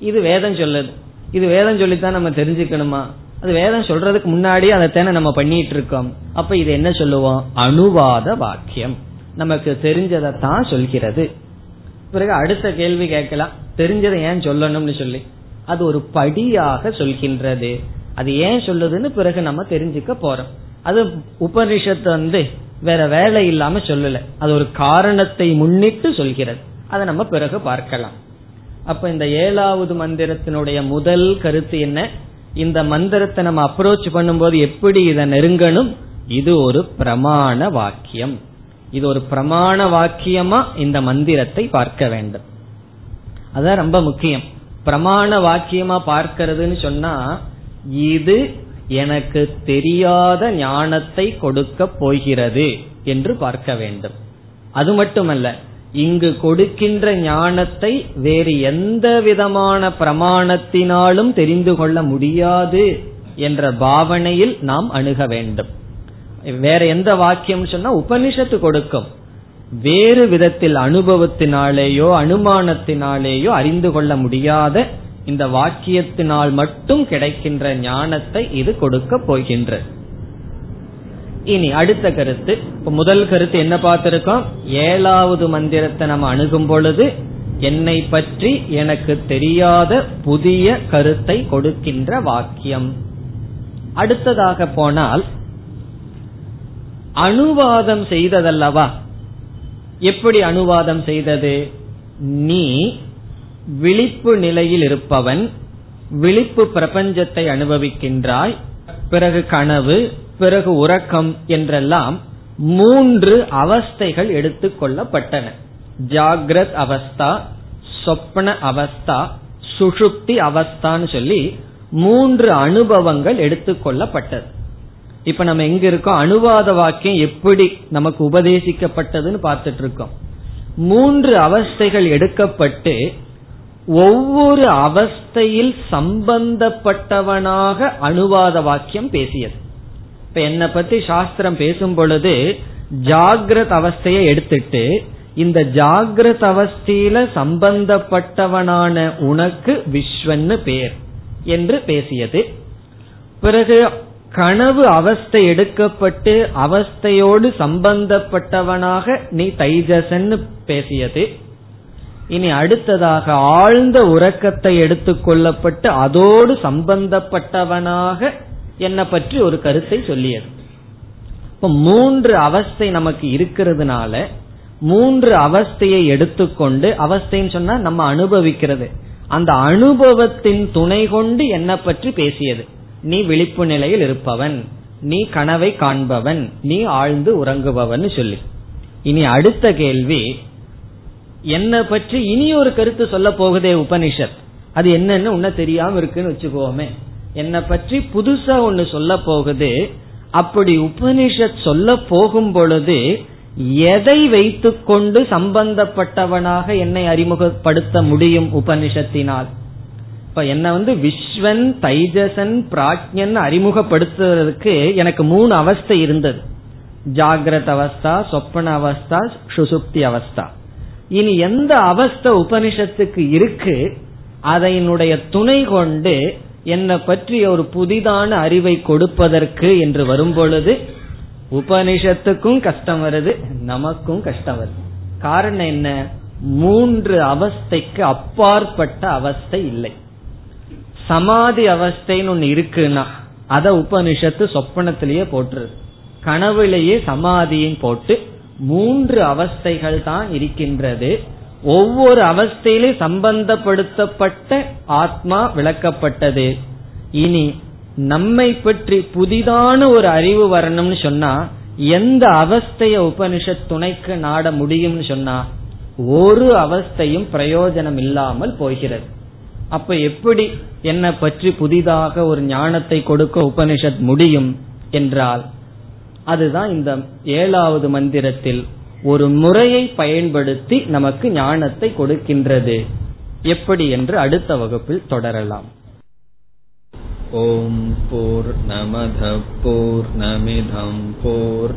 இது வேதம் சொல்லுது. இது வேதம் சொல்லித்தான் நம்ம தெரிஞ்சுக்கணுமா? அது வேதம் சொல்றதுக்கு முன்னாடியே அதைத்தானே நம்ம பண்ணிட்டு இருக்கோம் அப்ப இது என்ன சொல்லுவோம்? அனுவாத வாக்கியம். நமக்கு தெரிஞ்சதை தான் சொல்கிறது. பிறகு அடுத்த கேள்வி கேட்கலாம். தெரிஞ்சதை ஏன் சொல்லணும்னு சொல்லி. அது ஒரு படியாக சொல்கின்றது. அது ஏன் சொல்லுதுன்னு பிறகு நம்ம தெரிஞ்சுக்க போறோம். அது உபனிஷத்து வந்து வேற வேலை இல்லாம சொல்லல. அது ஒரு காரணத்தை முன்னிட்டு சொல்கிறது. அதை நம்ம பிறகு பார்க்கலாம். அப்ப இந்த ஏழாவது மந்திரத்தினுடைய முதல் கருத்து என்ன? இந்த மந்திரத்தை நம்ம அப்ரோச் பண்ணும்போது எப்படி இதை நெருங்கணும்? இது ஒரு பிரமாண வாக்கியம். இது ஒரு பிரமாண வாக்கியமா இந்த மந்திரத்தை பார்க்க வேண்டும். அதான் ரொம்ப முக்கியம். பிரமாண வாக்கியமா பார்க்கிறதுன்னு சொன்னா இது எனக்கு தெரியாத ஞானத்தை கொடுக்க போகிறது என்று பார்க்க வேண்டும். அது மட்டுமல்ல இங்கு கொடுக்கின்ற ஞானத்தை வேறு எந்த விதமான பிரமாணத்தினாலும் தெரிந்து கொள்ள முடியாது என்ற பாவனையில் நாம் அணுக வேண்டும். வேற எந்த வாக்கியம் சொன்னா உபனிஷத்து கொடுக்கும். வேறு விதத்தில் அனுபவத்தினாலேயோ அனுமானத்தினாலேயோ அறிந்து கொள்ள முடியாத இந்த வாக்கியத்தினால் மட்டும் கிடைக்கின்ற ஞானத்தை இது கொடுக்க போகின்றது. இனி அடுத்த கருத்து. இப்ப முதல் கருத்து என்ன பார்த்திருக்கோம்? ஏழாவது மந்திரத்தை நம்ம அணுகும் பொழுது என்னை பற்றி எனக்கு தெரியாத புதிய கருத்தை கொடுக்கின்ற வாக்கியம். அடுத்ததாக போனால் அனுவாதம் செய்ததல்லவா? எப்படி அனுவாதம் செய்தது? நீ விழிப்பு நிலையில் இருப்பவன் விழிப்பு பிரபஞ்சத்தை அனுபவிக்கின்றாய் பிறகு கனவு பிறகு உறக்கம் என்றெல்லாம் மூன்று அவஸ்தைகள் எடுத்துக்கொள்ளப்பட்டன ஜாகிரத் அவஸ்தா சொப்ன அவஸ்தா சுஷுப்தி அவஸ்தான்னு சொல்லி மூன்று அனுபவங்கள் எடுத்துக்கொள்ளப்பட்டது இப்ப நம்ம எங்க இருக்கோம்? அனுவாத வாக்கியம் எப்படி நமக்கு உபதேசிக்கப்பட்டதுன்னு பார்த்துட்டு இருக்கோம் மூன்று அவஸ்தைகள் எடுக்கப்பட்டு ஒவ்வொரு அவஸ்தையில் சம்பந்தப்பட்டவனாக அனுவாத வாக்கியம் பேசியது. இப்ப என்னை பத்தி சாஸ்திரம் பேசும் பொழுது ஜாகிரத் அவஸ்தையை எடுத்துட்டு இந்த ஜாகிரத அவஸ்தையில சம்பந்தப்பட்டவனான உனக்கு விஸ்வன்னு பேர் என்று பேசியது. பிறகு கனவு அவஸ்தை எடுக்கப்பட்டு அவஸ்தையோடு சம்பந்தப்பட்டவனாக நீ தைஜசன்னு பேசியது. இனி அடுத்ததாக ஆழ்ந்த உறக்கத்தை எடுத்துக்கொள்ளப்பட்டு அதோடு சம்பந்தப்பட்டவனாக என்னை பற்றி ஒரு கருத்தை சொல்லியது. இப்ப மூன்று அவஸ்தை நமக்கு இருக்கிறதுனால மூன்று அவஸ்தையை எடுத்துக்கொண்டு அவஸ்தைன்னு சொன்னா நம்ம அனுபவிக்கிறது. அந்த அனுபவத்தின் துணை கொண்டு என்னை பற்றி பேசியது. நீ விழிப்பு நிலையில் இருப்பவன் நீ கனவை காண்பவன் நீ ஆழ்ந்து உறங்குபவன் சொல்லி. இனி அடுத்த கேள்வி என்னை பற்றி இனி ஒரு கருத்து சொல்ல போகுதே உபனிஷத். அது என்னன்னு உன்ன தெரியாம இருக்குன்னு வச்சுக்கோமே. என்னை பற்றி புதுசா ஒன்னு சொல்ல போகுது. அப்படி உபனிஷத் சொல்ல போகும் பொழுது எதை வைத்துக்கொண்டு சம்பந்தப்பட்டவனாக என்னை அறிமுகப்படுத்த முடியும் உபனிஷத்தினால்? இப்ப என்ன வந்து விஸ்வன் தைஜசன் பிராஜ்யன் அறிமுகப்படுத்துவதற்கு எனக்கு மூணு அவஸ்தை இருந்தது. ஜாகிரத அவஸ்தா சொப்பன அவஸ்தா சுசுப்தி அவஸ்தா. இனி எந்த அவஸ்தை உபனிஷத்துக்கு இருக்கு அதனுடைய துணை கொண்டு என்னை பற்றி ஒரு புதிதான அறிவை கொடுப்பதற்கு என்று வரும்பொழுது உபனிஷத்துக்கும் கஷ்டம் வருது நமக்கும் கஷ்டம் வருது. காரணம் என்ன? மூன்று அவஸ்தைக்கு அப்பாற்பட்ட அவஸ்தை இல்லை. சமாதி அவஸ்தைன்னு ஒன்னு இருக்குன்னா அத உபனிஷத்து சொப்பனத்திலேயே போட்டுருது. கனவுலேயே சமாதியும் போட்டு மூன்று அவஸ்தைகள் தான் இருக்கின்றது. ஒவ்வொரு அவஸ்தையிலும் சம்பந்தப்படுத்தப்பட்ட ஆத்மா விளக்கப்பட்டது. இனி நம்மை பற்றி புதிதான ஒரு அறிவு வரணும்னு சொன்னா எந்த அவஸ்தைய உபனிஷத் துணைக்கு நாட முடியும்னு சொன்னா ஒரு அவஸ்தையும் பிரயோஜனம் இல்லாமல் போகிறது. அப்ப எப்படி என்னை பற்றி புதிதாக ஒரு ஞானத்தை கொடுக்க உபனிஷத் முடியும் என்றால் அதுதான் இந்த ஏழாவது மந்திரத்தில் ஒரு முறையை பயன்படுத்தி நமக்கு ஞானத்தை கொடுக்கின்றது. எப்படி என்று அடுத்த வகுப்பில் தொடரலாம். ஓம் போர் நமத போர் நமிதம் போர்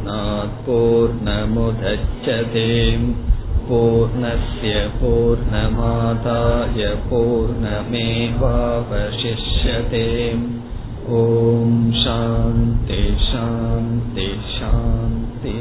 போர் நமுதச்சதேம் பூர்ணய பூர்ணமாதாய பூர்ணமேவாவசிஷ்யதேம். ஓம் சாந்தி சாந்தி சாந்தி